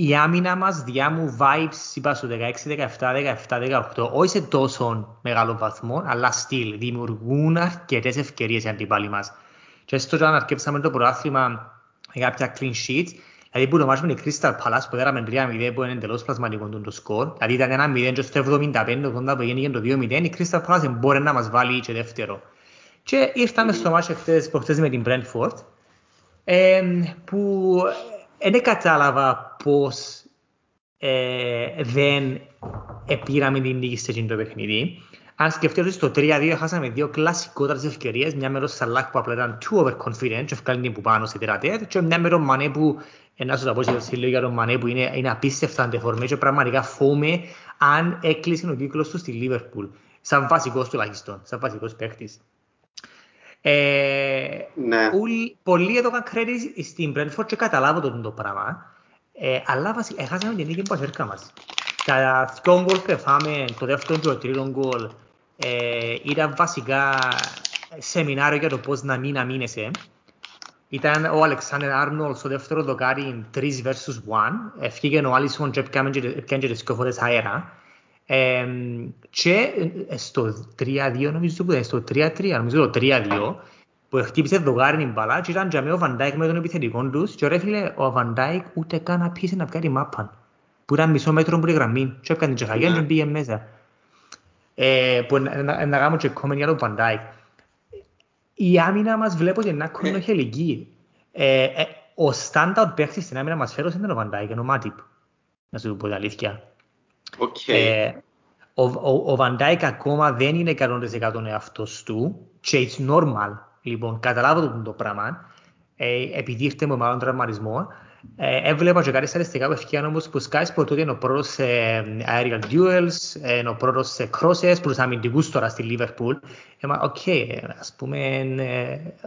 η άμυνα μας διά μου vibes, είπα στο 16, 17, 17, 18, όχι σε τόσο μεγάλο βαθμό, αλλά still δημιουργούν αρκετές ευκαιρίες οι αντίπαλοι μας. Και στο αν αρκέψαμε το προάθλημα με κάποια clean sheets, δηλαδή που το μάτς με την Crystal Palace που érαμε 3-0 που είναι εντελώς πλασματικό το σκορ, δηλαδή ήταν ένα 0 και στο 75-80 που έγινε το 2-0, η Crystal Palace μπορεί να μας βάλει και δεύτερο. Και ήρθαμε στο μάτς προχτές με την Brentford, ε, που δεν κατάλαβα πώς ε, δεν πήραμε την νίκη σε το παιχνίδι. Αν σκεφτείτε ότι στο 3-2 χάσαμε δύο κλασικότερες ευκαιρίες, μια μέρο Σαλάχ που απλά ήταν too overconfident και ευκάλει την που πάνω στη τερατέρ και μια μέρο Μανέ που, να σου τα πω σε λίγο για τον Μανέ που είναι, είναι απίστευτα αντεφορμέ και πραγματικά φόμε αν έκλεισε ο κύκλος του στη Λίβερπουλ. Σαν βασικός τουλάχιστον, σαν βασικός παίχτης. Ε, ναι. Ούλοι, πολλοί έδωκαν credit στην Brentford και καταλάβω το, το πράγμα. Ε, αλλά βασικά έχασαμε την νίκη που αφέρκα μας. Τα δυο γκολ που έφαμε, το δεύτερο και το τρίτο γκολ, ε, ήταν βασικά σεμινάριο για το πώς να μην αμήνεσαι. Ήταν ο Αλεξάνδρ Άρνολ στο δεύτερο δοκάρι 3 vs 1. Έφυγε ο Άλισον και έπιανε και τις σκοφότες αέρα. Ε, και στο 3-2 νομίζω που ήταν στο 3-3 νομίζω το 3-2 που χτύπησε δογάρι την μπαλά και ήταν και ο Βαντάικ με τον επιθετικό τους. Και ρε φίλε ο Βαντάικ ούτε καν απίσε να βγάλει μάπαν που ήταν μισό μέτρο που τη γραμμή και έκανε την τσεχαγιά και πήγε μέσα. Ε, που να κάνουμε και κόμμεν για τον Βαντάικ η άμυνα μας βλέπω ότι είναι κονοχελική ε, ε, ο στάνταρ παίχτης στην άμυνα μας φέρωσε είναι ο Βαντάικ, είναι ο Μάτιπ να σου πω την αλήθεια. Okay. Ε, ο, ο, ο Van ακόμα δεν είναι 100% εαυτός του και it's normal. Λοιπόν, καταλάβω το, το πράγμα. Ε, επειδή ήρθε με μάλλον τραυματισμό, ε, έβλεπα και κάτι στατιστικά που ευκαιρία όμως που Sky Sport ότι είναι ο πρώτος σε aerial duels, είναι ο πρώτος σε crosses, προς αμυντικούς τώρα στη Liverpool. Έμα, ok, okay, ας πούμε,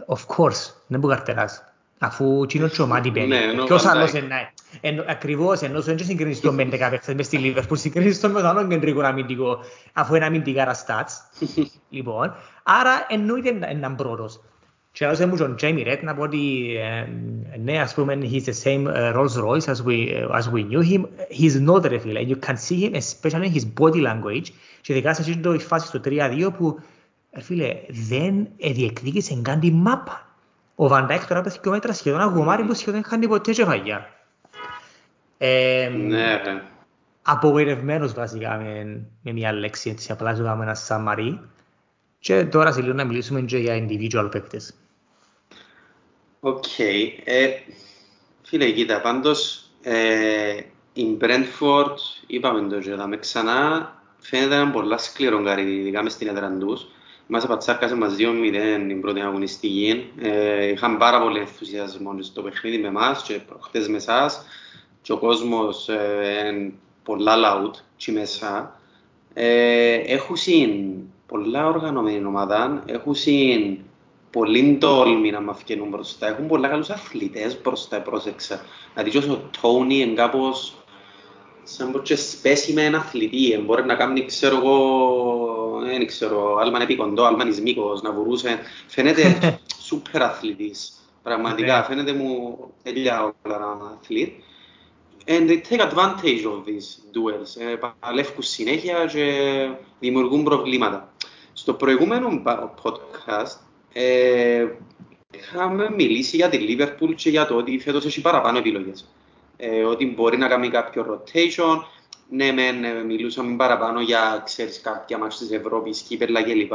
of course, δεν μπορεί καρτεράς αφού τσίνο τσομάτι μπαίνει. Ναι, Ποιος άλλος είναι. Ακριβώς, ενώ δεν συγκρίνεις τον 11 παίχτες μες στη Λίβερπουλ, συγκρίνεις τον με τον άλλον κεντρικό αμυντικό, αφού είναι αμυντικά στάτς. λοιπόν, άρα εννοείται έναν πρώτος. Και άλλος μου τον Jamie Red να πω ότι ναι, ας πούμε, he's the same Rolls Royce as we, as we knew him. He's not ρε φίλε. You can see him, especially in his body language. Και ειδικά σε αυτό το φάση στο 3-2 που, φίλε, δεν διεκδίκησε καν τη μάπα. Ο Βαντάικ τώρα πέθηκε ο μέτρα σχεδόν αγωμάρι που σχεδόν είχαν ποτέ και φαγιά. Ε, ναι, ρε. Απογοητευμένος βασικά με, με μια λέξη, έτσι απλά ζωγάμε ένα σαμαρί. Και τώρα σε λίγο να μιλήσουμε και για individual παίκτες. Οκ. Okay. Ε, φίλε, κοίτα, πάντως ε, η Brentford, είπαμε το και με ξανά, φαίνεται ένα πολλά σκληρό καρύδι, ειδικά μες στην έδρα τους. Μας απατσάκασε μας 2-0 την πρώτη αγωνιστική. Ε, είχαν πάρα πολύ ενθουσιασμό στο παιχνίδι με εμάς και προχτές με εσάς. Και ο κόσμος ε, πολλά loud και μέσα. Ε, έχουν πολλά οργανωμένη ομάδα, έχουν πολύ τόλμη να μας βγαίνουν μπροστά. Έχουν πολλά καλούς αθλητές μπροστά, πρόσεξα. Δηλαδή και ο Τόνι είναι κάπως σαν πως και specimen αθλητή, μπορεί να κάνει, ξέρω εγώ, δεν ξέρω, άλμα είναι επικοντό, άλμα είναι μήκος, να βουρούσε. Φαίνεται σούπερ αθλητής, πραγματικά, Ναι. φαίνεται μου τέλεια όλα να αθλήτ. And they take advantage of these duels. Ε, παλεύκουν συνέχεια και δημιουργούν προβλήματα. Στο προηγούμενο πα- podcast ε, είχαμε μιλήσει για τη Liverpool και για το ότι φέτος έχει παραπάνω επιλογές. Ε, ότι μπορεί να κάνει κάποιο rotation. Ναι, μεν, ε, μιλούσαμε παραπάνω για ξέρεις, κάποια μάτια της Ευρώπης, κύπελα κλπ.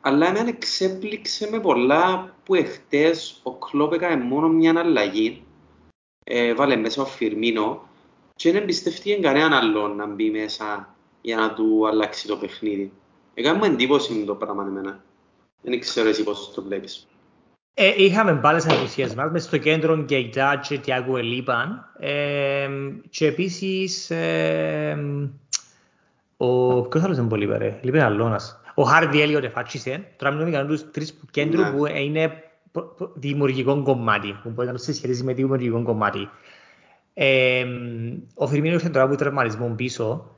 Αλλά εμένα εξέπληξε με πολλά που εχθές ο Κλόπ έκανε μόνο μια αλλαγή. Ε, βάλε μέσα ο Φιρμίνο και δεν εμπιστευτήκε κανέναν άλλον να μπει μέσα για να του αλλάξει το παιχνίδι. Έκανε μου εντύπωση το πράγμα εμένα. Δεν ξέρω εσύ πώς το βλέπεις. Ε, είχαμε μπάλες απουσίες μας, μες στο κέντρο Γκέιτα και Τιάγκο Ελίπαν ε, και επίσης ε, ο, ποιος άλλος δεν πολύ είπε ρε, λείπει ένα Λόνας. Ο Χάρδι Έλιοτ εφάτσισε, τώρα μιλούμε για τους τρεις κέντρου Ναι. που είναι προ- προ- δημιουργικό κομμάτι, που μπορεί να το συσχετίζει με δημιουργικό κομμάτι. Ε, ο Φιρμίνος ήρθε τώρα από τραυματισμό πίσω.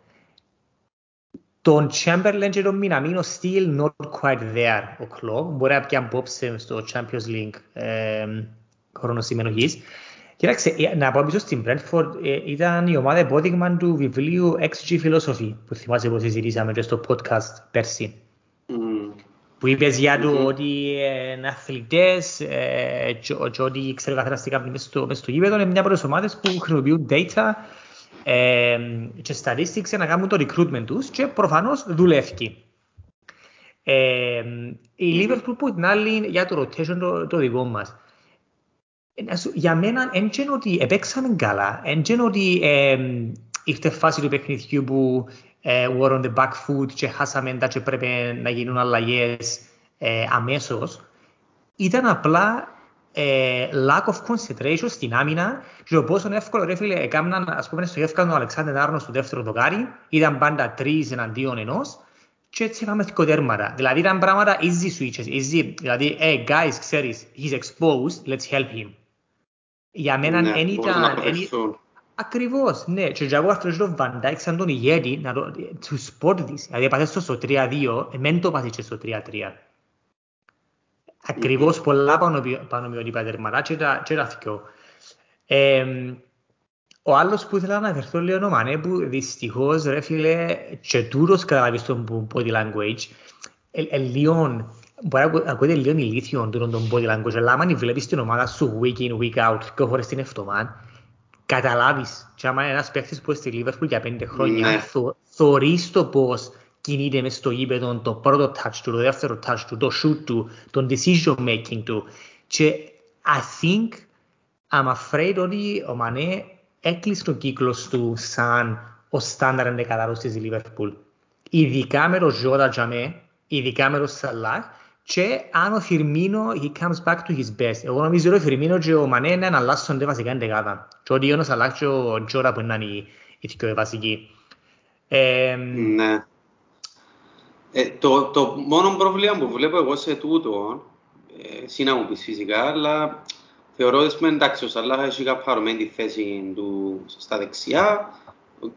Τον Chamberlain και τον Minamino still not quite there ο Klopp. Μπορεί να πιάνει απόψε στο Champions League ε, χρόνος συμμετοχής. Κοίταξε, ε, να πάω πίσω στην Brentford, ε, ήταν η ομάδα υπόδειγμα του βιβλίου XG Philosophy, που θυμάσαι που συζητήσαμε και στο podcast πέρσι. Μμμ. Που είπες για το Μμμ. ότι ε, είναι αθλητές ε, και, και ότι ξέρει ο καθένας τι κάνει μες στο, μες στο γήπεδο, είναι μια από τις ομάδες που χρησιμοποιούν data ε, και statistics για να κάνουν το recruitment τους και προφανώς δουλεύει. Ε, η Liverpool που την άλλη για το rotation το, το δικό μας. Ε, να σου- Για μένα δεν είναι ότι επέξαμε καλά, δεν είναι ότι ε, ήρθε φάση του παιχνιδιού που ε, were on the back foot και χάσαμε τα και πρέπει να γίνουν αλλαγές ε, αμέσως. Ήταν απλά ε, lack of concentration στην άμυνα και το πόσο εύκολο ρε φίλε έκαναν ας πούμε στο γεύκαν ο Αλεξάνδρ Άρνος στο δεύτερο δοκάρι ήταν πάντα τρεις εναντίον ενός και έτσι είχαμε δύο τέρματα. Δηλαδή ήταν πράγματα easy switches, easy, δηλαδή hey guys ξέρεις he's exposed, let's help him. Για μένα Ναι, δεν μπορούν να ήταν, εν- προτεχθούν. Ακριβώς, ναι. Και εγώ αυτό το Van Dijk σαν τον ηγέτη να το, to spot this. Δηλαδή έπαθες το στο 3-2, εμένα το πάθεις και στο 3-3. Ακριβώς πολλά πάνω, πι- πάνω με ότι είπα τερμαρά και τα, και τα θυκιό. Ε, ο άλλος που ήθελα να αναφερθώ λίγο είναι ο Μανέ που δυστυχώς ρε φίλε και τούρος καταλάβεις τον body language ε, ε, λίγο μπορεί να ακού- ακούγεται λίγο ηλίθιο τούτον τον body language αλλά άμα βλέπεις την ομάδα σου week in week out δύο φορές την εβδομάδα καταλάβεις και άμα είναι ένας παίκτης που είναι στη Liverpool για πέντε χρόνια Ναι. θω, θωρείς το πώς κινείται μες στο γήπεδο το πρώτο touch του, το δεύτερο touch του, το shoot του, το decision making του και I think I'm afraid ότι ο Μανέ έκλεισε τον κύκλος του σαν ο στάνταρ ενδεκατάρος της Liverpool. Ειδικά με το Ζώτα Τζαμέ, ειδικά με το Σαλάχ και αν ο Φιρμίνο he comes back to his best. Εγώ νομίζω ότι ο Φιρμίνο και ο Μανέ είναι αναλλάσσονται βασικά ενδεκάτα. Και ότι ο Σαλάχ και ο Τζόρα που είναι οι, οι δύο βασικοί. Ε, Ναι. Ε, το, το μόνο πρόβλημα που βλέπω εγώ σε τούτο, ε, εσύ να μου πεις φυσικά, αλλά θεωρώ ότι πούμε, εντάξει, ο Σαλάχ έχει καπαρωμένη τη θέση του στα δεξιά,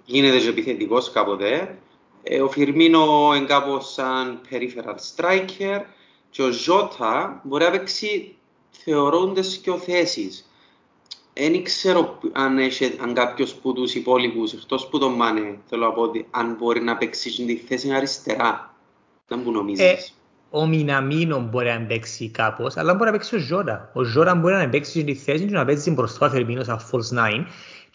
γίνεται και επιθετικός κάποτε. Ε, ο Φιρμίνο είναι κάπως σαν peripheral striker και ο Ζώτα μπορεί να παίξει θεωρώ τις και θέσεις. Δεν ξέρω αν, έχει, αν κάποιος που τους υπόλοιπους, εκτός που τον Μάνε, θέλω να πω ότι αν μπορεί να παίξει στην τη θέση αριστερά. Δεν που νομίζεις. Ε, ο Μιναμίνο μπορεί να παίξει κάπως, αλλά μπορεί να παίξει ο Ζώτα. Ο Ζώτα μπορεί να παίξει στη θέση και να παίξει μπροστά ο Φερμίνο σαν false nine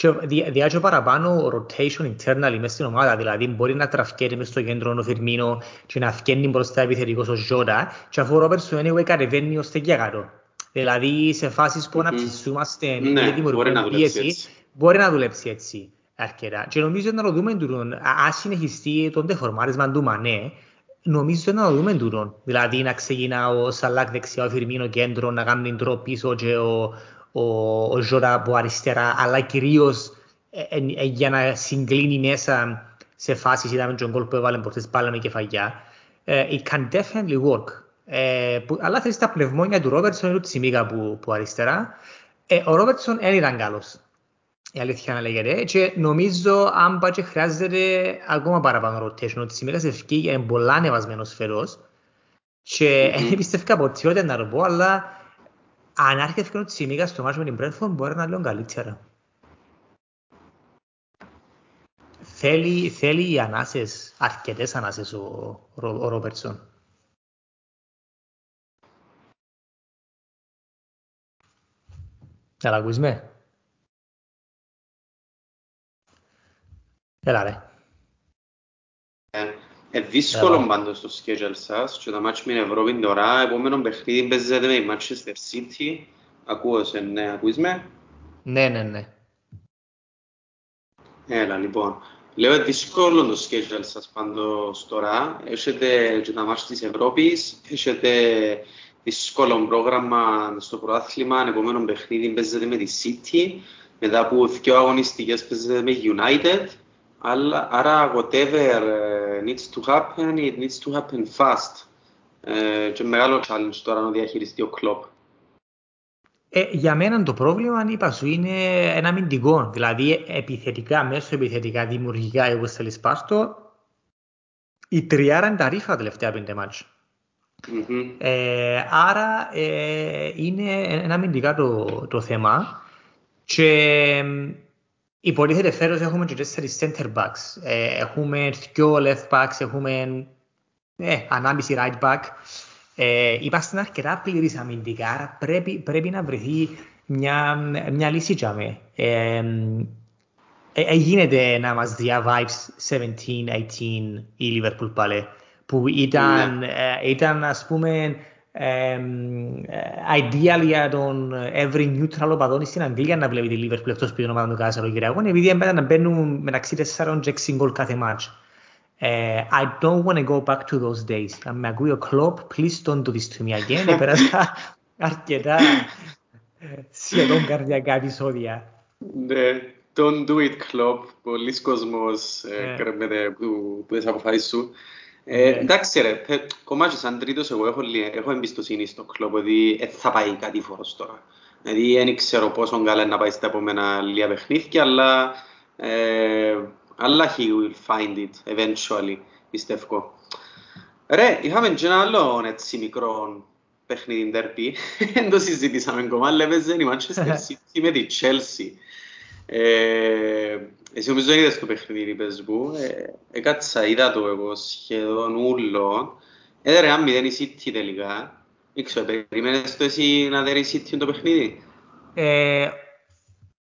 και δι- διάζει παραπάνω rotation internally μέσα στην ομάδα, δηλαδή μπορεί να τραφκέται μες στο κέντρο ο Φερμίνο και να φκένει μπροστά επιθετικός ο Ζώτα και αφού ο Ρόπερσον anyway κατεβαίνει ως τεγιάκατο. Δηλαδή σε φάσεις που Μμμ. αναψησούμαστε Ναι, ή μπορεί να δημιουργούμε δουλέψει πίεση, έτσι. μπορεί να δουλέψει έτσι αρκετά. Και νομίζω να το δούμε τούτον, α- αν συνεχιστεί το δεφορμάρισμα του Μανέ, νομίζω να το δούμε τούτον. Δηλαδή να ξεκινά ο Σαλάκ δεξιά, ο Φιρμίνο κέντρο, να κάνει τρό πίσω και ο, ο, ο Ζώρα από αριστερά, αλλά κυρίως ε, ε, ε, για να συγκλίνει μέσα σε φάσεις, είδαμε τον κόλ που έβαλε προχτές πάλα με κεφαγιά. Ε, it can definitely work. Ε, που, αλλά θέλεις τα πνευμόνια του Ρόμπερτσον ή του Τσιμίκα που, που αριστερά. Ε, ο Ρόμπερτσον δεν ήταν καλός. η αλήθεια να λέγεται. Και νομίζω αν πάει και χρειάζεται ακόμα παραπάνω rotation, ότι σήμερα σε ευκεί είναι πολλά ανεβασμένος φερός και δεν πιστεύω ποτέ ότι να το πω, αλλά αν άρχεται ο Τσιμίκας στο μάτσο με την Brentford μπορεί να λέω καλύτερα. Θέλει, θέλει οι ανάσες, αρκετές ανάσες ο, ο, ο Ρόμπερτσον. Έλα, ακούς με. Έλα ρε. Ε, δύσκολο πάντως το schedule σας και τα μάτια με την Ευρώπη τώρα, επόμενο παιχνίδι παίζεται με η Manchester City. Ακούω σε, ναι, ακούεις με; Ναι, ναι, ναι. Έλα, λοιπόν. Λέω δύσκολο το schedule σας πάντως τώρα. Έχετε και τα μάτια της Ευρώπης, έχετε δύσκολο πρόγραμμα στο προάθλημα, επόμενο παιχνίδι παίζεται με τη City, μετά από δύο αγωνιστικές παίζεται με United, άρα whatever needs to happen, it needs to happen fast. Ε, και μεγάλο challenge τώρα να διαχειριστεί ο κλόπ. Ε, για μένα το πρόβλημα, αν είπα σου, είναι ένα αμυντικό. Δηλαδή, επιθετικά, μέσω επιθετικά, δημιουργικά, εγώ θέλεις πάρτο, η τριάρα είναι τα ρήφα τελευταία πέντε μάτια. Mm-hmm. Ε, άρα ε, είναι ένα αμυντικά το, το θέμα και υποτίθεται φέρος έχουμε και τέσσερις center backs. Ε, έχουμε δυο left backs, έχουμε ε, ανάμιση right back. Ε, είμαστε αρκετά πλήρης αμυντικά, άρα πρέπει, πρέπει να βρεθεί μια, μια λύση για με. Ε, ε, γίνεται να μας δει vibes 17-18 η Liverpool πάλι που ήταν, ναι. ε, ήταν ας πούμε ε, ideal για τον every neutral οπαδόν στην Αγγλία να βλέπει τη Liverpool εκτός πήγαινε ομάδα του κάθε Σαββατοκυριακό επειδή έμπαιναν να μπαίνουν μεταξύ 4 και 6 γκολ κάθε match. Uh, I don't want to go back to those days. Αν με ακούει ο Klopp, please don't do this to me again. Επέρασα αρκετά σχεδόν καρδιακά επεισόδια. Ναι, don't do it Klopp. Πολλοί κόσμος κρέμεται που τις αποφάσεις σου. Ε, εντάξει ρε, κομμάτι σαν τρίτος εγώ έχω, έχω εμπιστοσύνη στο κλόπ ότι ε, θα πάει κάτι φορός τώρα. Δηλαδή δεν ξέρω πόσο καλά να πάει στα επόμενα λίγα παιχνίδια, αλλά, ε, αλλά he will find it eventually, πιστεύω. Ρε, είχαμε και ένα άλλο έτσι μικρό παιχνίδι ντερπί, δεν το συζητήσαμε ακόμα, αλλά έπαιζε η Manchester City με τη Chelsea. Ε, εσύ νομίζω είδες το παιχνίδι πες μου, ε, έκατσα, είδα το εγώ σχεδόν ούλο. Έδερε αν μηδέν η City τελικά. Δεν ξέρω, περιμένεις το εσύ να δέρεις η City το παιχνίδι; Ε,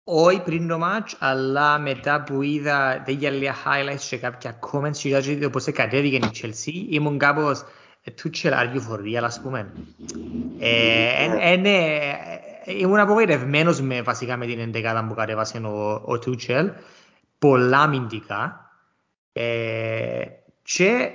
όχι πριν το μάτς, αλλά μετά που είδα τέτοια λίγα highlights και κάποια comments και είδα πώς κατέβηκε η Chelsea, ήμουν κάπως Tuchel are you for real, ας πούμε. Ε, ναι, ήμουν απογοητευμένος με, βασικά με την εντεκάδα που κατέβασε ο, ο Tuchel. Πολλά αμυντικά. Ε, και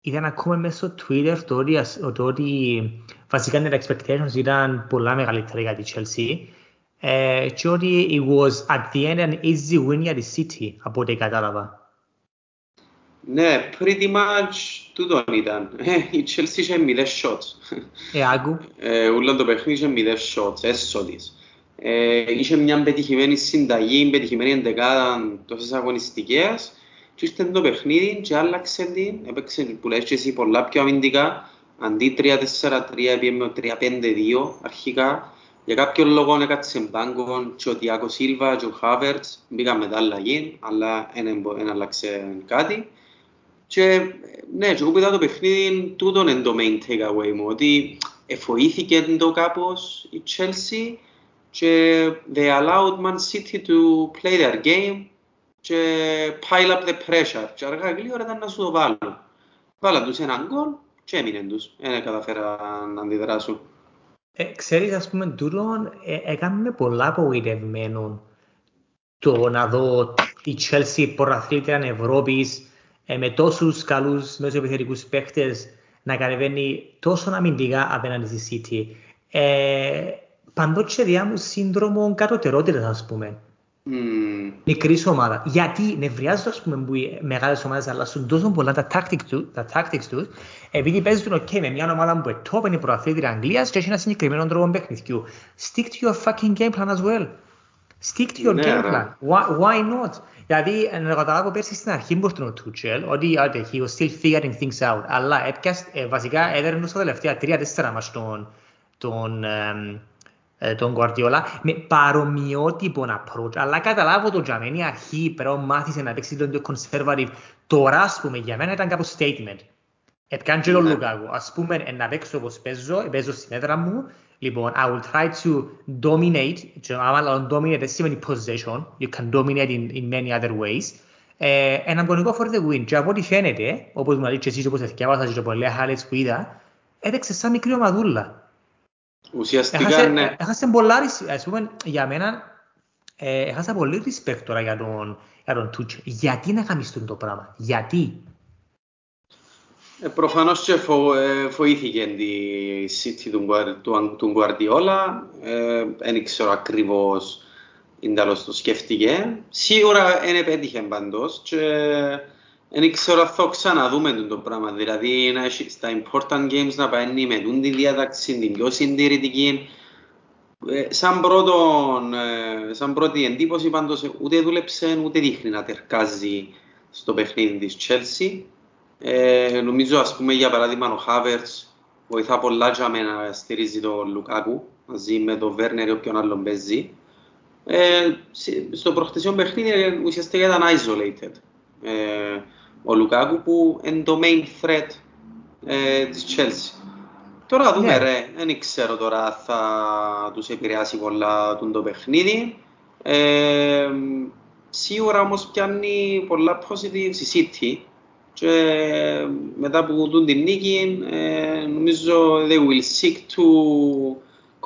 ήταν ακόμα μέσα στο Twitter το ότι, το ότι βασικά τα expectations ήταν πολλά μεγαλύτερα για τη Chelsea. Ε, και ότι it was at the end an easy win για τη City από ό,τι κατάλαβα. Ναι, pretty much τούτο ήταν. Ε, η Chelsea είχε μηδές shots. Ε, άκου. Ε, ούλα το παιχνίδι είχε μηδές shots, έσω της. Ε, είχε μια πετυχημένη συνταγή, πετυχημένη εντεκάδα τόσες αγωνιστικές και ήρθε το παιχνίδι και άλλαξε την, έπαιξε που λες και εσύ πολλά πιο αμυντικά, αντί 3-4-3 πήγαμε 3-5-2 αρχικά, για κάποιον λόγο έκατσε μπάγκο και ο Τιάκο Σίλβα και ο Χάβερτς μπήκαν μετά αλλαγή, αλλά δεν άλλαξε κάτι. Και ναι, και εγώ το παιχνίδι, τούτον είναι το main takeaway μου, ότι εφοήθηκε το κάπως η Chelsea και they allowed Man City to play their game και pile up the pressure και αργά γλύωρα ήταν να σου το βάλουν. Βάλαν τους έναν γκολ και έμειναν τους. Δεν καταφέραν να αντιδράσουν. Ε, ξέρεις, ας πούμε, τούτο ε, έκανε με πολλά απογοητευμένο το να δω τη Chelsea πρωταθλήτρια Ευρώπης ε, με τόσους καλούς μεσοεπιθετικούς παίκτες να κατεβαίνει τόσο αμυντικά απέναντι στη City. Ε, παντότσε διά μου σύνδρομο κατωτερότητας, ας πούμε. Mm. Μικρής ομάδας. Γιατί νευριάζω, ας πούμε, που οι μεγάλες ομάδες αλλάσουν τόσο πολλά τα tactics, τους, τα tactics τους, επειδή παίζουν ok με μια ομάδα που είναι top, είναι προαθλήτρια Αγγλίας και έχει ένα συγκεκριμένο τρόπο παιχνιδιού. Stick to your fucking game plan as well. Stick to your Ναι, game ρε. plan. Why, why not? Δηλαδή, να καταλάβω πέρσι στην αρχή που ήρθε ο Τούτσελ, ότι άντε, he was still figuring things out. Αλλά έπιασε, ε, βασικά έδερνε στα τελευταία τρία-τέσσερα μας τον, τον, εμ, ε, τον Guardiola με παρομοιότυπο approach. Αλλά καταλάβω το τζαμένη αρχή, pero μάθησε να παίξεις τον conservative. Τώρα, ας πούμε, για μένα ήταν κάπως statement. Έπιαν και τον Ναι. Λουκάκου. Ας πούμε, ε, να παίξω όπως παίζω, παίζω στην έδρα μου. Λοιπόν, I will try to dominate. Και άμα λέω dominate, δεν σημαίνει possession. You can dominate in, in many other ways. Ε, and I'm going to go for the win. Και από ό,τι φαίνεται, όπως μου λέει και εσείς, όπως εθιάβασα και πολλά highlights που είδα, έπαιξε σαν μικρή ομαδούλα. Ουσιαστικά, Έχασε, ναι. έχασε πολλά, ρισ- ας πούμε, για μένα, ε, έχασα πολύ respect τώρα για τον, για τον Tuchel. Γιατί να κάνεις το πράγμα, γιατί; Ε, προφανώς και φο, ε, βοήθηκε τη City του, Γκουαρ- του, του Γκουαρδιόλα. Δεν ξέρω ακριβώς είναι τέλος το σκέφτηκε. Σίγουρα δεν επέτυχε πάντως και δεν ξέρω αν θα ξαναδούμε το, το πράγμα. Δηλαδή να έχει στα important games να πάει με τούν τη διάταξη, την πιο συντηρητική. Ε, σαν, πρώτον, ε, σαν πρώτη εντύπωση πάντως ε, ούτε δούλεψε ούτε δείχνει να τερκάζει στο παιχνίδι της Chelsea. Ε, νομίζω ας πούμε για παράδειγμα ο Χάβερτς βοηθά πολλά για μένα να στηρίζει τον Λουκάκου μαζί με τον Βέρνερ ή όποιον άλλον παίζει. Ε, σ- στο προχτεσιό παιχνίδι ε, ουσιαστικά ήταν isolated. Ε, ο Λουκάκου που είναι το main threat ε, της Chelsea. Τώρα θα δούμε Ναι. ρε, δεν ξέρω τώρα αν θα τους επηρεάσει πολλά τον το παιχνίδι. Ε, σίγουρα όμως πιάνει πολλά positives η City και μετά που δουν την νίκη ε, νομίζω they will seek to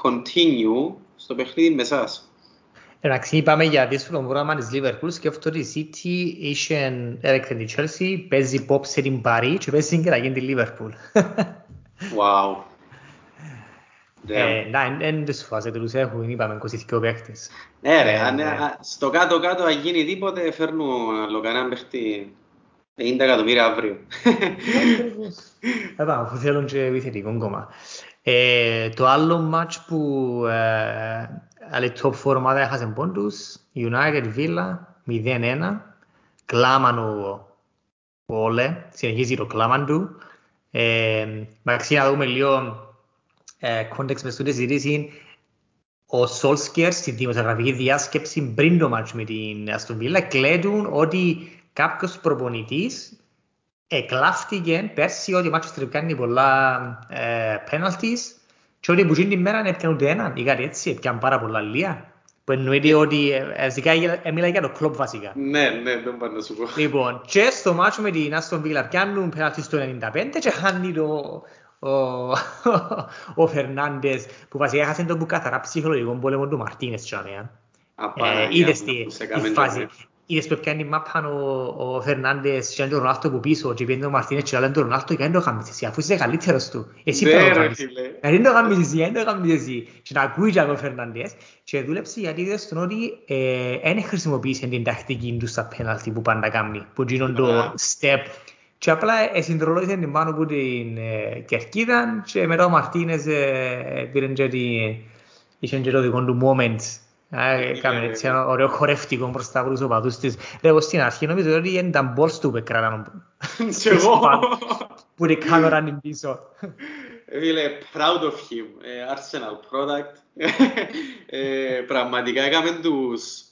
continue στο παιχνίδι με εσάς. Εντάξει, είπαμε για δύσκολο πρόγραμμα της Liverpool, σκέφτομαι ότι η City είχε έρεκτε τη Chelsea, παίζει υπόψε την Παρί και παίζει και να γίνει τη Liverpool. Wow. Ε, Damn. Να, δεν τους φάσε, τους έχουν, είπαμε, 22 παίκτες. Ναι ρε, Ε, αν, ναι. α, στο κάτω-κάτω αν γίνει τίποτε φέρνουν άλλο κανέναν παίχτη 50 εκατομμύρια αύριο. Ε, πάμε, αφού θέλουν και επιθετικό κόμμα. Ε, το άλλο match που ε, άλλη top 4 ομάδα έχασε πόντους, United Villa 0-1, κλάμαν ο, ο Όλε, συνεχίζει το κλάμαν του. Ε, εντάξει, να δούμε λίγο ε, context μες στη συζήτηση. Ο Solskjaer στη δημοσιογραφική διάσκεψη πριν το match με την Aston Villa κλαίδουν ότι κάποιος προπονητής εκλάφτηκε πέρσι ότι ο Manchester κάνει πολλά ε, penalties και ότι που γίνει την μέρα δεν έπιαν ούτε έναν ή κάτι έτσι, έπιαν πάρα πολλά λία. Που εννοείται ότι ε, βασικά ε, μιλάει για το κλόπ βασικά. ναι, ναι, δεν πάω να σου πω. Λοιπόν, και στο μάτσο με την Aston Villa πιάνουν penalties στο 95 και χάνει το, ο, ο Φερνάντες που βασικά έχασε τον που καθαρά ψυχολογικό πόλεμο του Μαρτίνες τσάμε. Απάνα, Ε, για είδες να τη, που σε τη κάμεν φάση. Τζάμε. Είδες που έπιανε μάπαν ο, ο Φερνάντες και ο Ρονάλτο που πίσω και πιένει ο Μαρτίνες και λένε τον Ρονάλτο και δεν το κάνεις εσύ αφού είσαι καλύτερος του. Εσύ Ναι, πρέπει να το ρε, κάνεις. φίλε. Να δεν το κάνεις εσύ, δεν το κάνεις εσύ. Και να ακούει και ο Φερνάντες και δούλεψε γιατί είδες τον ότι ε, δεν χρησιμοποίησε την τακτική του στα πέναλτι που πάντα κάνει, που γίνον το Α. step. Και απλά ε, συντρολόγησε την πάνω από την ε, κερκίδα και μετά ο Μαρτίνες ε, πήρε και την είχε και το δικό του moment. Ε, Έκαμε έτσι ένα ωραίο χορευτικό μπροστά από τους οπαδούς της. Ρε, εγώ στην αρχή νομίζω ότι ήταν balls του που κράταν Και εγώ. που την κάμερα είναι πίσω. Ε, Φίλε, proud of him. Ε, Arsenal product. Ε, πραγματικά έκαμε τους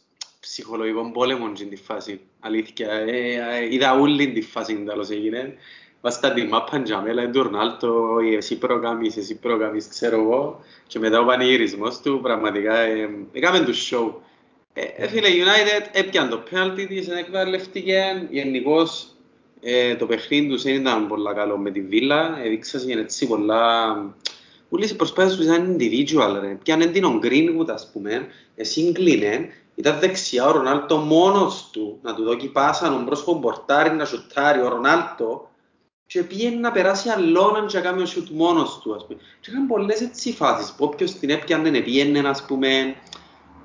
ψυχολογικών πόλεμων στην τη φάση. Αλήθεια. Ε, ε, είδα όλη τη φάση τέλος έγινε. Βάστα τη μάπα τζάμε, λέει του Ρονάλτο, «Ε, εσύ προκάμεις, εσύ προκάμεις, ξέρω εγώ. Και μετά ο πανηγυρισμός του, πραγματικά, ε, έκαμε του show. Ε, ε, φίλε, United έπιαν το penalty της, εκβαλεύτηκε. Γενικώς, ε, το παιχνίδι τους δεν ήταν πολύ καλό με τη Βίλα. Έδειξαν έτσι πολλά... Όλες οι προσπάθειες τους ήταν individual, ρε. Πιάνε την ο Greenwood, ας πούμε, σύγκλινε, ήταν δεξιά ο Ρονάλτο μόνος του, να του δώσει πάσα, να μπρος τον πορτάρι, να σουτάρει ο Ρονάλτο, και πήγαινε να περάσει αλλόναν και να κάνει ο σουτ μόνος του, ας πούμε. Και είχαν πολλές έτσι φάσεις, που όποιος την έπιανε, πήγαινε, ας πούμε,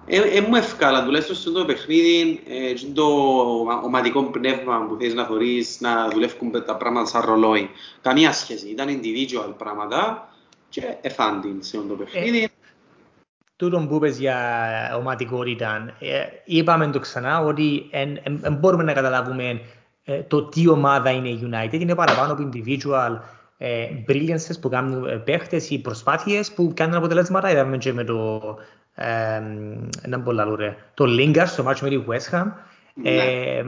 ε, ε, μου ευκάλαν, τουλάχιστον στο το παιχνίδι, ε, και το ομα- ομαδικό πνεύμα που θέλεις να θωρείς, να δουλεύουν τα πράγματα σαν ρολόι. Καμία σχέση, ήταν individual πράγματα και εφάντην σε όλο το παιχνίδι. τούτο που είπες για ομαδικότητα, ε, είπαμε το ξανά ότι δεν μπορούμε να καταλάβουμε ε, το τι ομάδα είναι η United, είναι παραπάνω από individual ε, brilliances που κάνουν ε, παίχτες ή προσπάθειες που κάνουν αποτελέσματα. Είδαμε και με το, ε, το Lingard στο match με τη West Ham. Ναι. Ε,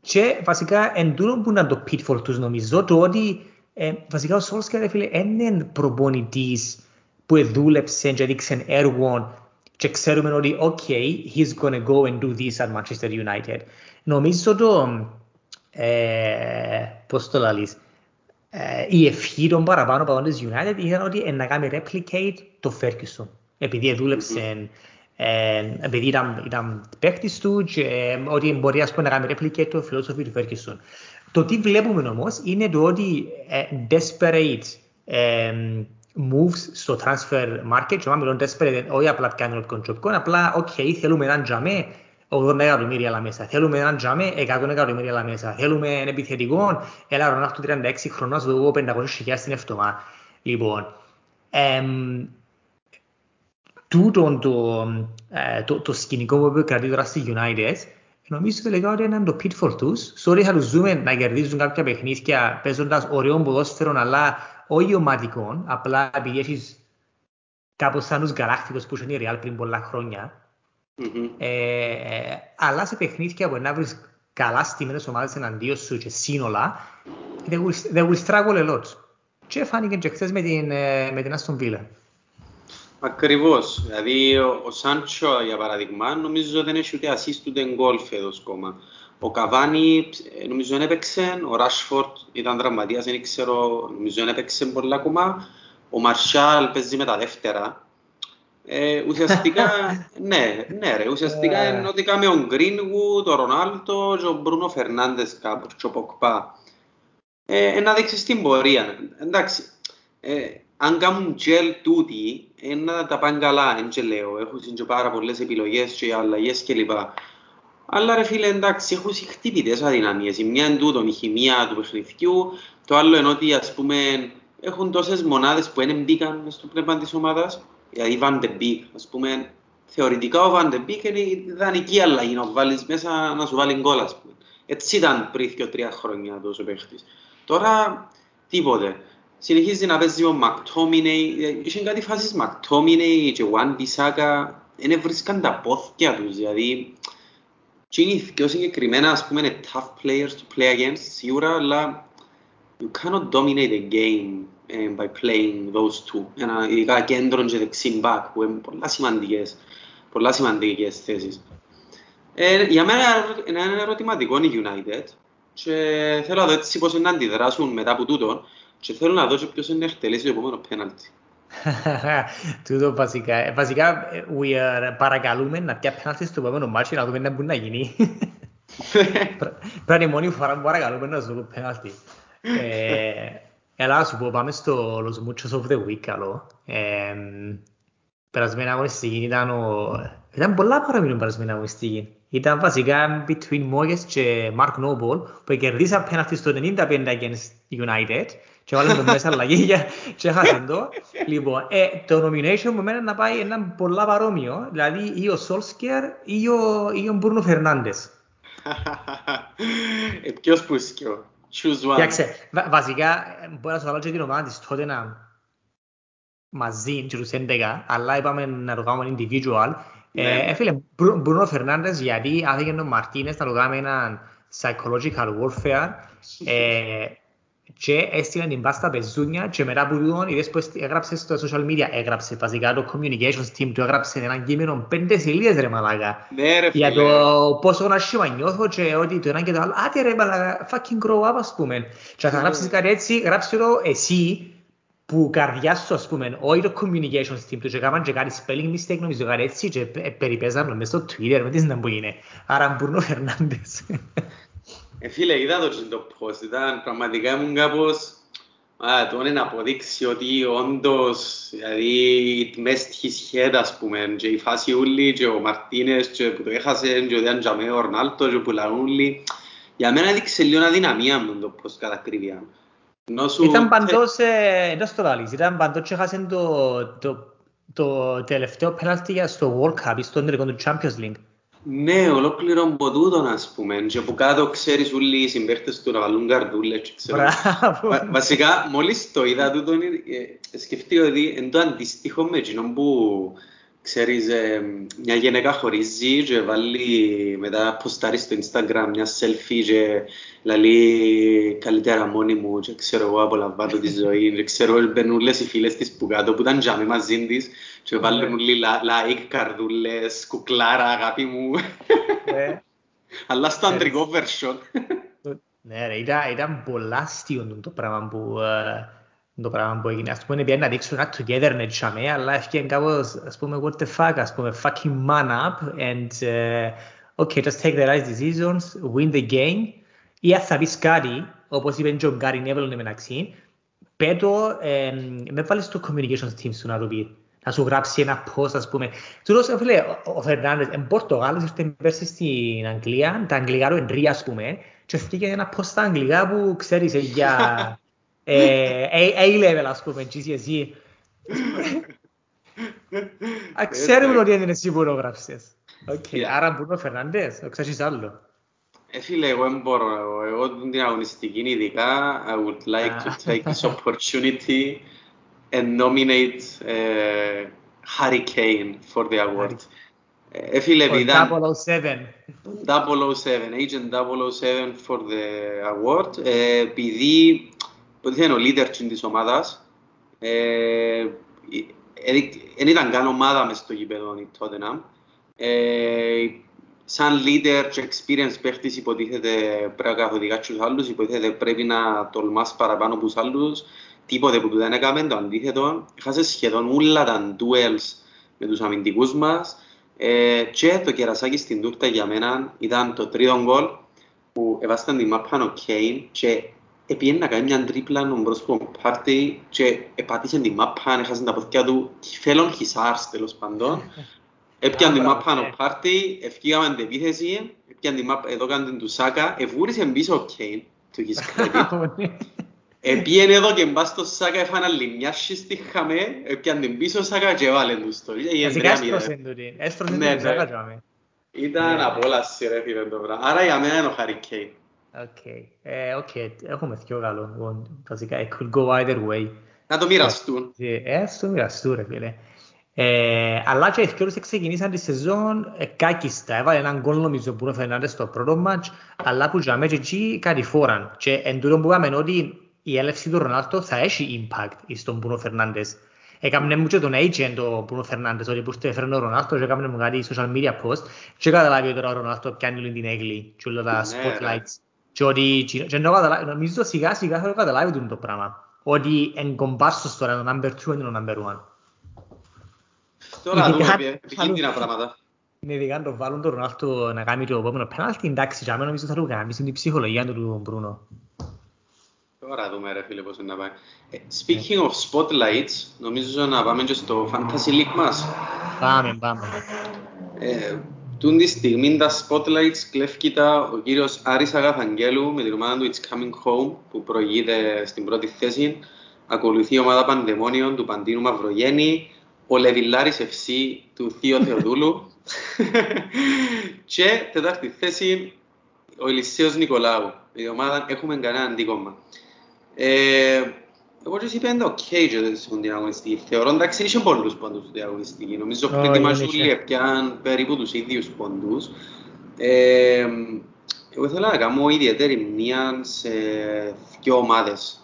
και βασικά εν τούτο που είναι το pitfall τους νομίζω το ότι ε, βασικά ο Solskjaer φίλε είναι προπονητής που δούλεψε και έδειξε έργο και ξέρουμε ότι ok, he's gonna go and do this at Manchester United. Νομίζω το, ε, πώς το λαλείς, ε, η ευχή των παραπάνω παγών της United ήταν ότι να κάνει replicate το Ferguson. Επειδή δούλεψε, ε, επειδή ήταν, ήταν παίκτης του και ε, ότι μπορεί ας πούμε, να κάνει replicate το philosophy του Ferguson. Το τι βλέπουμε όμως είναι το ότι ε, desperate ε, moves στο transfer market και μιλούν desperate, όχι απλά κάνουν τον job, απλά, ok, θέλουμε έναν τζαμέ, 80 εκατομμύρια la μέσα. Θέλουμε έναν τζάμε 100 εκατομμύρια la μέσα. Θέλουμε ένα επιθετικό, έλα Ρονάχτου 36 χρονών, στο εγώ 500 χιλιάδες στην εβδομάδα. Λοιπόν, εμ, τούτο το, ε, το, το σκηνικό που κρατεί τώρα στη United, νομίζω τελικά ότι είναι το pitfall τους. Sorry θα τους δούμε να κερδίζουν κάποια παιχνίδια παίζοντας ωραίο ποδόσφαιρο, αλλά όχι ομαδικό, απλά επειδή έχεις κάπως σαν τους γαλάκτικους που είναι η Real πριν πολλά χρόνια, Mm-hmm. Ε, αλλά σε παιχνίδια που να βρεις καλά στημένες ομάδες εναντίον σου και σύνολα, they will, they will struggle a lot. Και φάνηκε και χθες με την, ε, με την Aston Villa. Ακριβώς. Δηλαδή ο, ο Σάντσο για παράδειγμα νομίζω δεν έχει ούτε assist ούτε γκολ φέτος ακόμα. Ο Καβάνι ε, νομίζω δεν έπαιξε, ο Ράσφορτ ήταν τραυματίας, δεν ξέρω, νομίζω δεν έπαιξε πολλά ακόμα. Ο Μαρσάλ παίζει με τα δεύτερα, ε, ουσιαστικά, ναι, ναι ρε, ουσιαστικά ε. είναι ότι κάμε ο Γκρίνγου, το Ρονάλτο και ο Μπρούνο Φερνάντες κάπως και ο Ποκπά. Ε, να δείξεις την πορεία. Εντάξει, ε, αν κάνουν τζελ τούτοι, ε, να τα πάνε καλά, δεν και λέω. Έχουν και πάρα πολλές επιλογές και αλλαγές κλπ. Αλλά ρε φίλε, εντάξει, έχουν χτύπητες αδυναμίες. Η μια είναι τούτο, η χημεία του παιχνιδιού, το άλλο είναι ότι ας πούμε έχουν τόσες μονάδες που δεν μπήκαν στο πνεύμα της ομάδας Δηλαδή Van de Beek, ας πούμε, θεωρητικά ο Van de Beek είναι η ιδανική αλλαγή να βάλεις μέσα να σου βάλει γκολ, ας πούμε. Έτσι ήταν πριν και τρία χρόνια τόσο παίχτης. Τώρα τίποτε. Συνεχίζει να παίζει ο Μακτόμινεϊ, είχε κάτι φάσεις Μακτόμινεϊ και Wan Bissaka, δεν βρίσκαν τα πόθηκια τους, δηλαδή και είναι πιο συγκεκριμένα, ας πούμε, είναι tough players to play against, σίγουρα, αλλά you cannot dominate the game ε, by playing those two. Ένα, ειδικά κέντρο και δεξί back που είναι πολλά σημαντικές, πολλά σημαντικές θέσεις. Ε, για μένα είναι ένα ερωτηματικό η United και θέλω να δω έτσι πώς να αντιδράσουν μετά από τούτο και θέλω να δω και ποιος είναι εκτελέσει το επόμενο πέναλτι. Τούτο βασικά. Ε, βασικά, we are, παρακαλούμε να πια πέναλτι στο επόμενο μάτσο να δούμε να μπορεί να γίνει. Πρέπει να μόνη φορά που παρακαλούμε να δούμε πέναλτι. Έλα, σου πω, πάμε στο Los Muchos of the Week, καλό. Ε, περασμένη αγωνιστική ήταν ο... Ήταν πολλά παραμείνουν περασμένη αγωνιστική. Ήταν βασικά between Moyes και Mark Noble που κερδίσαν πέναρτη στο 95 against United και βάλουν το μέσα αλλαγή και έχασαν το. Λοιπόν, ε, το nomination μου μένει να πάει ένα πολλά παρόμοιο, δηλαδή ή ο Solskjaer ή ο, ή ο Bruno Fernandes. ε, ποιος που σκιώ. Choose one. Κοιτάξτε, βασικά μπορεί να σου βάλω και την ομάδα της τότε να μαζί και τους 11, αλλά είπαμε να το κάνουμε individual. Ναι. Ε, φίλε, Μπρούνο Φερνάντες γιατί άφηγε τον Μαρτίνες να το κάνουμε ένα psychological warfare. Ε, και έστειλαν την πάστα πεζούνια και μετά που τούτον είδες που έγραψε στο social media, έγραψε βασικά το communications team του έγραψε έναν κείμενο πέντε σελίδες ρε μαλάκα. Ναι ρε φίλε. Για το πόσο να σιωμα νιώθω και ότι το ένα και το άλλο, άτε ρε μαλάκα, fucking grow up ας πούμε. Και θα γράψεις κάτι έτσι, γράψε το εσύ που καρδιάς σου ας πούμε, όχι το communications team του και έκαναν και κάτι spelling mistake νομίζω κάτι έτσι και περιπέζαν μέσα στο Twitter με τι να που είναι. Άρα Μπρούνο Φερνάντες. Ε, φίλε, είδα το το post, ήταν πραγματικά ήμουν κάπως... Α, το είναι να αποδείξει ότι όντως, δηλαδή, μες στη σχέτα, ας πούμε, και η φάση ούλη, και ο Μαρτίνες, και που το έχασε, και ο Διάν Τζαμέ, ο Ρνάλτο, και που λαούν ούλοι. Για μένα έδειξε λίγο αδυναμία μου το post κατά κρύβια. Ήταν παντός, ε, εντός το λάλης, ήταν παντός και έχασαν το, το το τελευταίο πέναλτι στο World Cup, στο τελικό του Champions League. Ναι, ολόκληρο από τούτον, ας πούμε. Και από κάτω ξέρεις όλοι οι συμπαίχτες του να βάλουν καρδούλες. και ξέρω. Μπράβο. Βα- Βασικά, μόλις το είδα τούτον, ε, σκεφτήκα ότι είναι το αντίστοιχο με εκείνον που ξέρεις, ε, μια γυναίκα χωρίζει και βάλει μετά ποστάρει στο Instagram μια selfie και λαλεί καλύτερα μόνη μου και ξέρω εγώ απολαμβάνω τη ζωή και ξέρω μπαίνουν όλες οι φίλες της που κάτω που ήταν τζάμι μαζί της και βάλουν όλοι λα- like, καρδούλες, κουκλάρα, αγάπη μου Ε, αλλά στο αντρικό version Ναι, ρε, ήταν, ήταν πολλά αστείο το πράγμα που, ε, το πράγμα που έγινε. Ας πούμε, πήγαινε να δείξουν ένα togetherness τσάμε, αλλά έφυγε κάπως, ας πούμε, what the fuck, ας πούμε, fucking man up and, uh, okay, just take the right decisions, win the game. Ή αν θα πεις κάτι, όπως είπε και ο Γκάρι Νέβελον εν μεταξύ, πέτω, ε, με βάλεις στο communications team σου να το πει. Να σου γράψει ένα post, ας πούμε. Τούτος, ε, φίλε, ο- ο Φερνάντες, εν Πορτογάλος, ήρθε πέρσι στην Αγγλία, τα αγγλικά του Ενρία, ας πούμε, και έφυγε ένα post στα αγγλικά που ξέρεις ε, για ε, A- A-level, ας πούμε, GCSE. Α, Ξέρουμε ότι είναι εσύ που το γράψες. Ok, Yeah. άρα Μπρούνο Φερνάντες, ο ξέρεις άλλο. Ε, φίλε, εγώ δεν μπορώ. Εγώ, εγώ την αγωνιστική ειδικά, I would like to take this opportunity and nominate uh, Harry Kane for the award. Ε, φίλε, Ο επειδή ήταν 007. 007, Agent 007 for the award, ε, επειδή υποτίθεται είναι ο leader της ομάδας, ε, δεν ήταν καν ομάδα μες στο γήπεδο η Tottenham. Ε, σαν leader και experience παίχτης υποτίθεται πρέπει να καθοδηγάς τους άλλους, υποτίθεται πρέπει να τολμάς παραπάνω από τους άλλους, τίποτε που του δεν έκαμε, το αντίθετο. Έχασε σχεδόν όλα τα duels με τους αμυντικούς μας ε, και το κερασάκι στην τούρτα για μένα ήταν το τρίτο γκολ που έβασταν τη μάπα ο Κέιν και επήγαινε να κάνει μια τρίπλα ο πρόσωπο πάρτι και επάτησε τη μάπα, έχασε τα ποδιά του φέλον χισάρς τέλος πάντων. Έπιαν τη Μπράβο, μάπα ναι. ο πάρτι, ευκήγαμε την επίθεση, έπιαν τη μάπα, εδώ κάνουν την του Σάκα, εβούρισε πίσω ο Κέιν, to his credit. Επίεν εδώ και μπας στο Σάκα, έφανε άλλη μια στη χαμέ, έπιαν την πίσω Σάκα και έβαλε τους το. Έγινε Βασικά 3-0. έσπρωσεν τούτη. Έσπρωσεν Ναι, τούτη, ναι. ζάκα τζάμε. Ήταν Ναι. απόλαυση ρε φίλε το πράγμα. Άρα για μένα είναι ο Harry Kane. Οκ. Ε, οκ, έχουμε δυο καλό. Λοιπόν, Βασικά, it could go either way. Να το μοιραστούν. Ε, στο μοιραστού ρε φίλε. Ε, αλλά και οι δυο τους ξεκινήσαν τη σεζόν ε, κάκιστα. Έβαλε έναν γκολ νομίζω που είναι ο Φερνάντες στο πρώτο μάτς, αλλά που τζιαμέ και εκεί κατηφόραν. Και εν τούτο που είπαμε ότι η έλευση του Ρονάλτο θα έχει impact στον Μπρούνο Φερνάντες. Έκαμε μου και τον agent ο Μπρούνο Φερνάντες, ότι που έφερε ο Ρονάλτο και έκαμε μου κάτι social media post και καταλάβει ότι τώρα ο Ρονάλτο πιάνει όλη την έγκλη και όλα τα Ναι, ρε. spotlights. Και ότι και ενώ καταλάβει, νομίζω σιγά σιγά θα το καταλάβει τούτο το πράγμα. Ότι εν κομπάρσος τώρα το number 2 είναι το number 1. Τώρα Ειδικά- δούμε επι- επικίνδυνα πράγματα. Είναι ειδικά αν το βάλουν τον Ρονάλτο να κάνει το επόμενο πέναλτι, εντάξει, για μένα νομίζω θα του γαμίσουν την ψυχολογία του του Μπρούνο. Τώρα δούμε ρε φίλε πώς είναι να πάει. Ε, Speaking of spotlights, νομίζω να πάμε και στο Fantasy League μας. Πάμε, πάμε. Ε, Τούν τη στιγμή τα spotlights κλέφκει τα ο κύριος Άρης Αγαθαγγέλου με την ομάδα του It's Coming Home που προηγείται στην πρώτη θέση. Ακολουθεί η ομάδα Πανδαιμόνιων του Παντίνου Μαυρογέννη, ο Λεβιλάρης FC του Θείο Θεοδούλου και τετάρτη θέση ο Ηλυσίος Νικολάου. Η ομάδα έχουμε κανένα αντίκομμα. Ε, εγώ και εσύ είπα είναι οκ και σε την αγωνιστική. Θεωρώ εντάξει είχε πολλούς πόντους στην αγωνιστική. Νομίζω πριν Όχι, τη δεν Μαζούλη είχε. έπιαν περίπου τους ίδιους πόντους. Ε, εγώ ήθελα να κάνω ιδιαίτερη μνήμα σε δύο ομάδες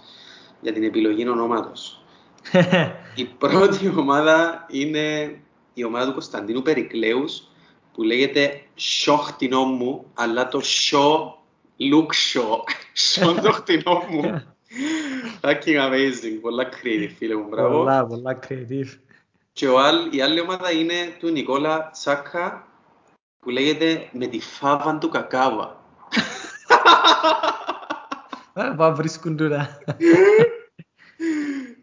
για την επιλογή ονόματος. Η πρώτη ομάδα είναι η ομάδα του Κωνσταντίνου Περικλέους που λέγεται «Σο χτινό μου», αλλά το «Σο look σο». «Σο το χτινό μου». Fucking amazing, πολλά creative φίλε μου, μπράβο. Πολλά, πολλά creative. Και ο άλλ, η άλλη ομάδα είναι του Νικόλα Τσάκα που λέγεται «Με τη φάβα του κακάβα». Α, Πάμε βρίσκουν τούτα.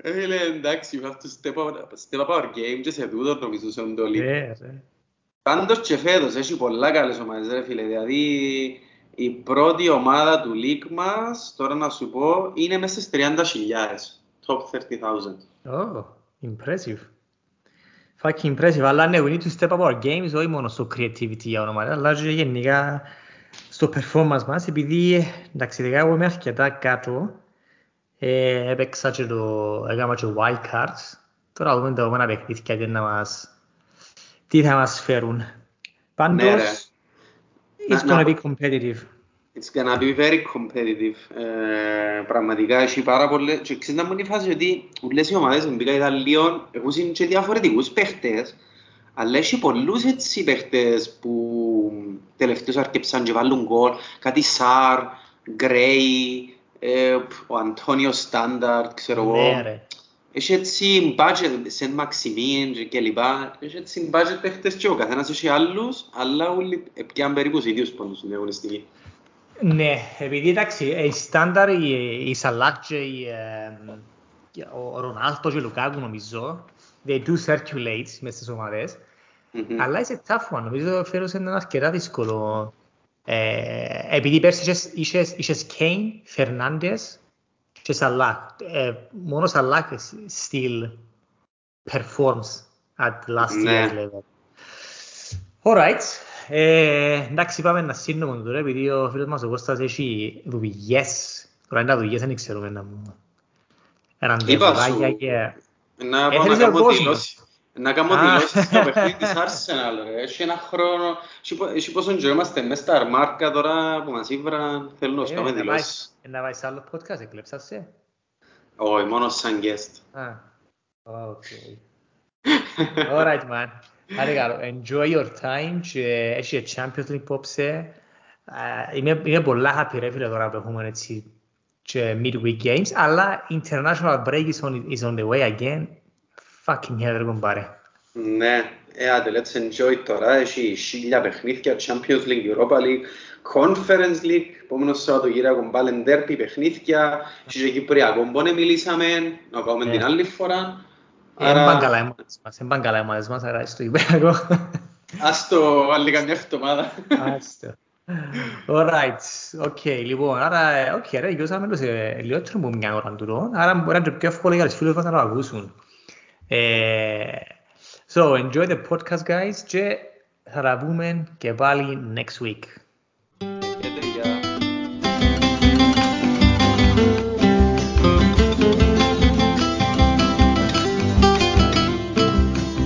Ε, Φίλε, εντάξει, you have to step up, step up our game και σε τούτο νομίζω σε το λίγο. Ε, ρε. Πάντως και φέτος έχει πολλά καλές ομάδες ρε φίλε, δηλαδή η πρώτη ομάδα του league μας, τώρα να σου πω, είναι μέσα στις 30.000, top 30,000. Oh, impressive. Fucking impressive, αλλά ναι, we need to step up our games, όχι μόνο στο creativity για όνομα, αλλά και γενικά στο performance μας, επειδή εντάξει, δικά εγώ είμαι αρκετά κάτω, ε, έπαιξα και το, έκανα και wild cards, τώρα δούμε τα επόμενα παιχνίδια τι, να μας, τι θα μας φέρουν. Πάντως, ναι, it's gonna be competitive. It's gonna be very competitive. Ε, πραγματικά έχει πάρα πολλές... Και ξέρεις να μου είναι η φάση ότι όλες οι ομάδες μπήκα Ιταλίων έχουν και διαφορετικούς παίχτες αλλά έχει πολλούς έτσι παίχτες που τελευταίως αρκεψαν και βάλουν γκολ. Κάτι Σαρ, Γκρέι, ε, ο Αντώνιο Στάνταρτ, ξέρω εγώ. Ναι, ρε. Έχει έτσι budget, Σεν Μαξιμίν και λοιπά. Έχει έτσι budget παίχτες και ο καθένας έχει άλλους, αλλά όλοι πιάνουν περίπου τους ίδιους πόντους στην αγωνιστική. Ναι, επειδή εντάξει, η στάνταρ, η Σαλάκ και ο Ρονάλτο και ο Λουκάκου νομίζω, they do circulate μέσα στις ομάδες, mm-hmm. αλλά είσαι tough one, νομίζω φέρος είναι ένα αρκετά δύσκολο. Ε, επειδή πέρσι είχες, είχες Κέιν, Φερνάντες και Σαλάκ. Ε, μόνο Σαλάκ still performs at last year's level. Alright, ε, εντάξει, πάμε να σύνομο τώρα, επειδή ο φίλος μας ο Κώστας έχει δουλειές. Τώρα είναι τα δουλειές, δεν ξέρουμε να μου... Ραντεβουράκια και... Να πάω να κάνω δηλώσεις. Να κάνω δηλώσεις στο παιχνίδι της Arsenal, ρε. Έχει ένα χρόνο... Έχει πόσο καιρό είμαστε μέσα στα αρμάρκα τώρα που μας ήβραν. Θέλω να κάνω δηλώσεις. Να βάζεις άλλο podcast, εκλέψα σε. Όχι, μόνο σαν guest. Α, ok. Alright, man. Άρα καλό, enjoy your time και έχει Champions League πόψε. Είμαι, είμαι πολλά happy ρε φίλε τώρα που έχουμε έτσι και midweek games, αλλά international break is on, is on the way again. Fucking hell, ρε κομπάρε. Ναι, ε, άντε, let's enjoy τώρα. Έχει χίλια παιχνίδια, Champions League, Europa League, Conference League, επόμενο Σαββατοκύριακο πάλι derby παιχνίδια, έχει και Κυπριακό, μπόνε μιλήσαμε, να κάνουμε την άλλη φορά. Δεν πάνε καλά οι ομάδες μας, δεν πάνε καλά οι ομάδες μας, άρα στο Κυπριακό. Ας το άλλη καμιά εβδομάδα. Ας το. Alright, ok, λοιπόν, άρα, οκ, ρε, γιώσαμε το σε λιγότερο από μια ώρα τούτο, άρα μπορεί να είναι πιο εύκολο για τους φίλους μας να το ακούσουν. So, enjoy the podcast, guys, και θα τα πούμε και πάλι next week.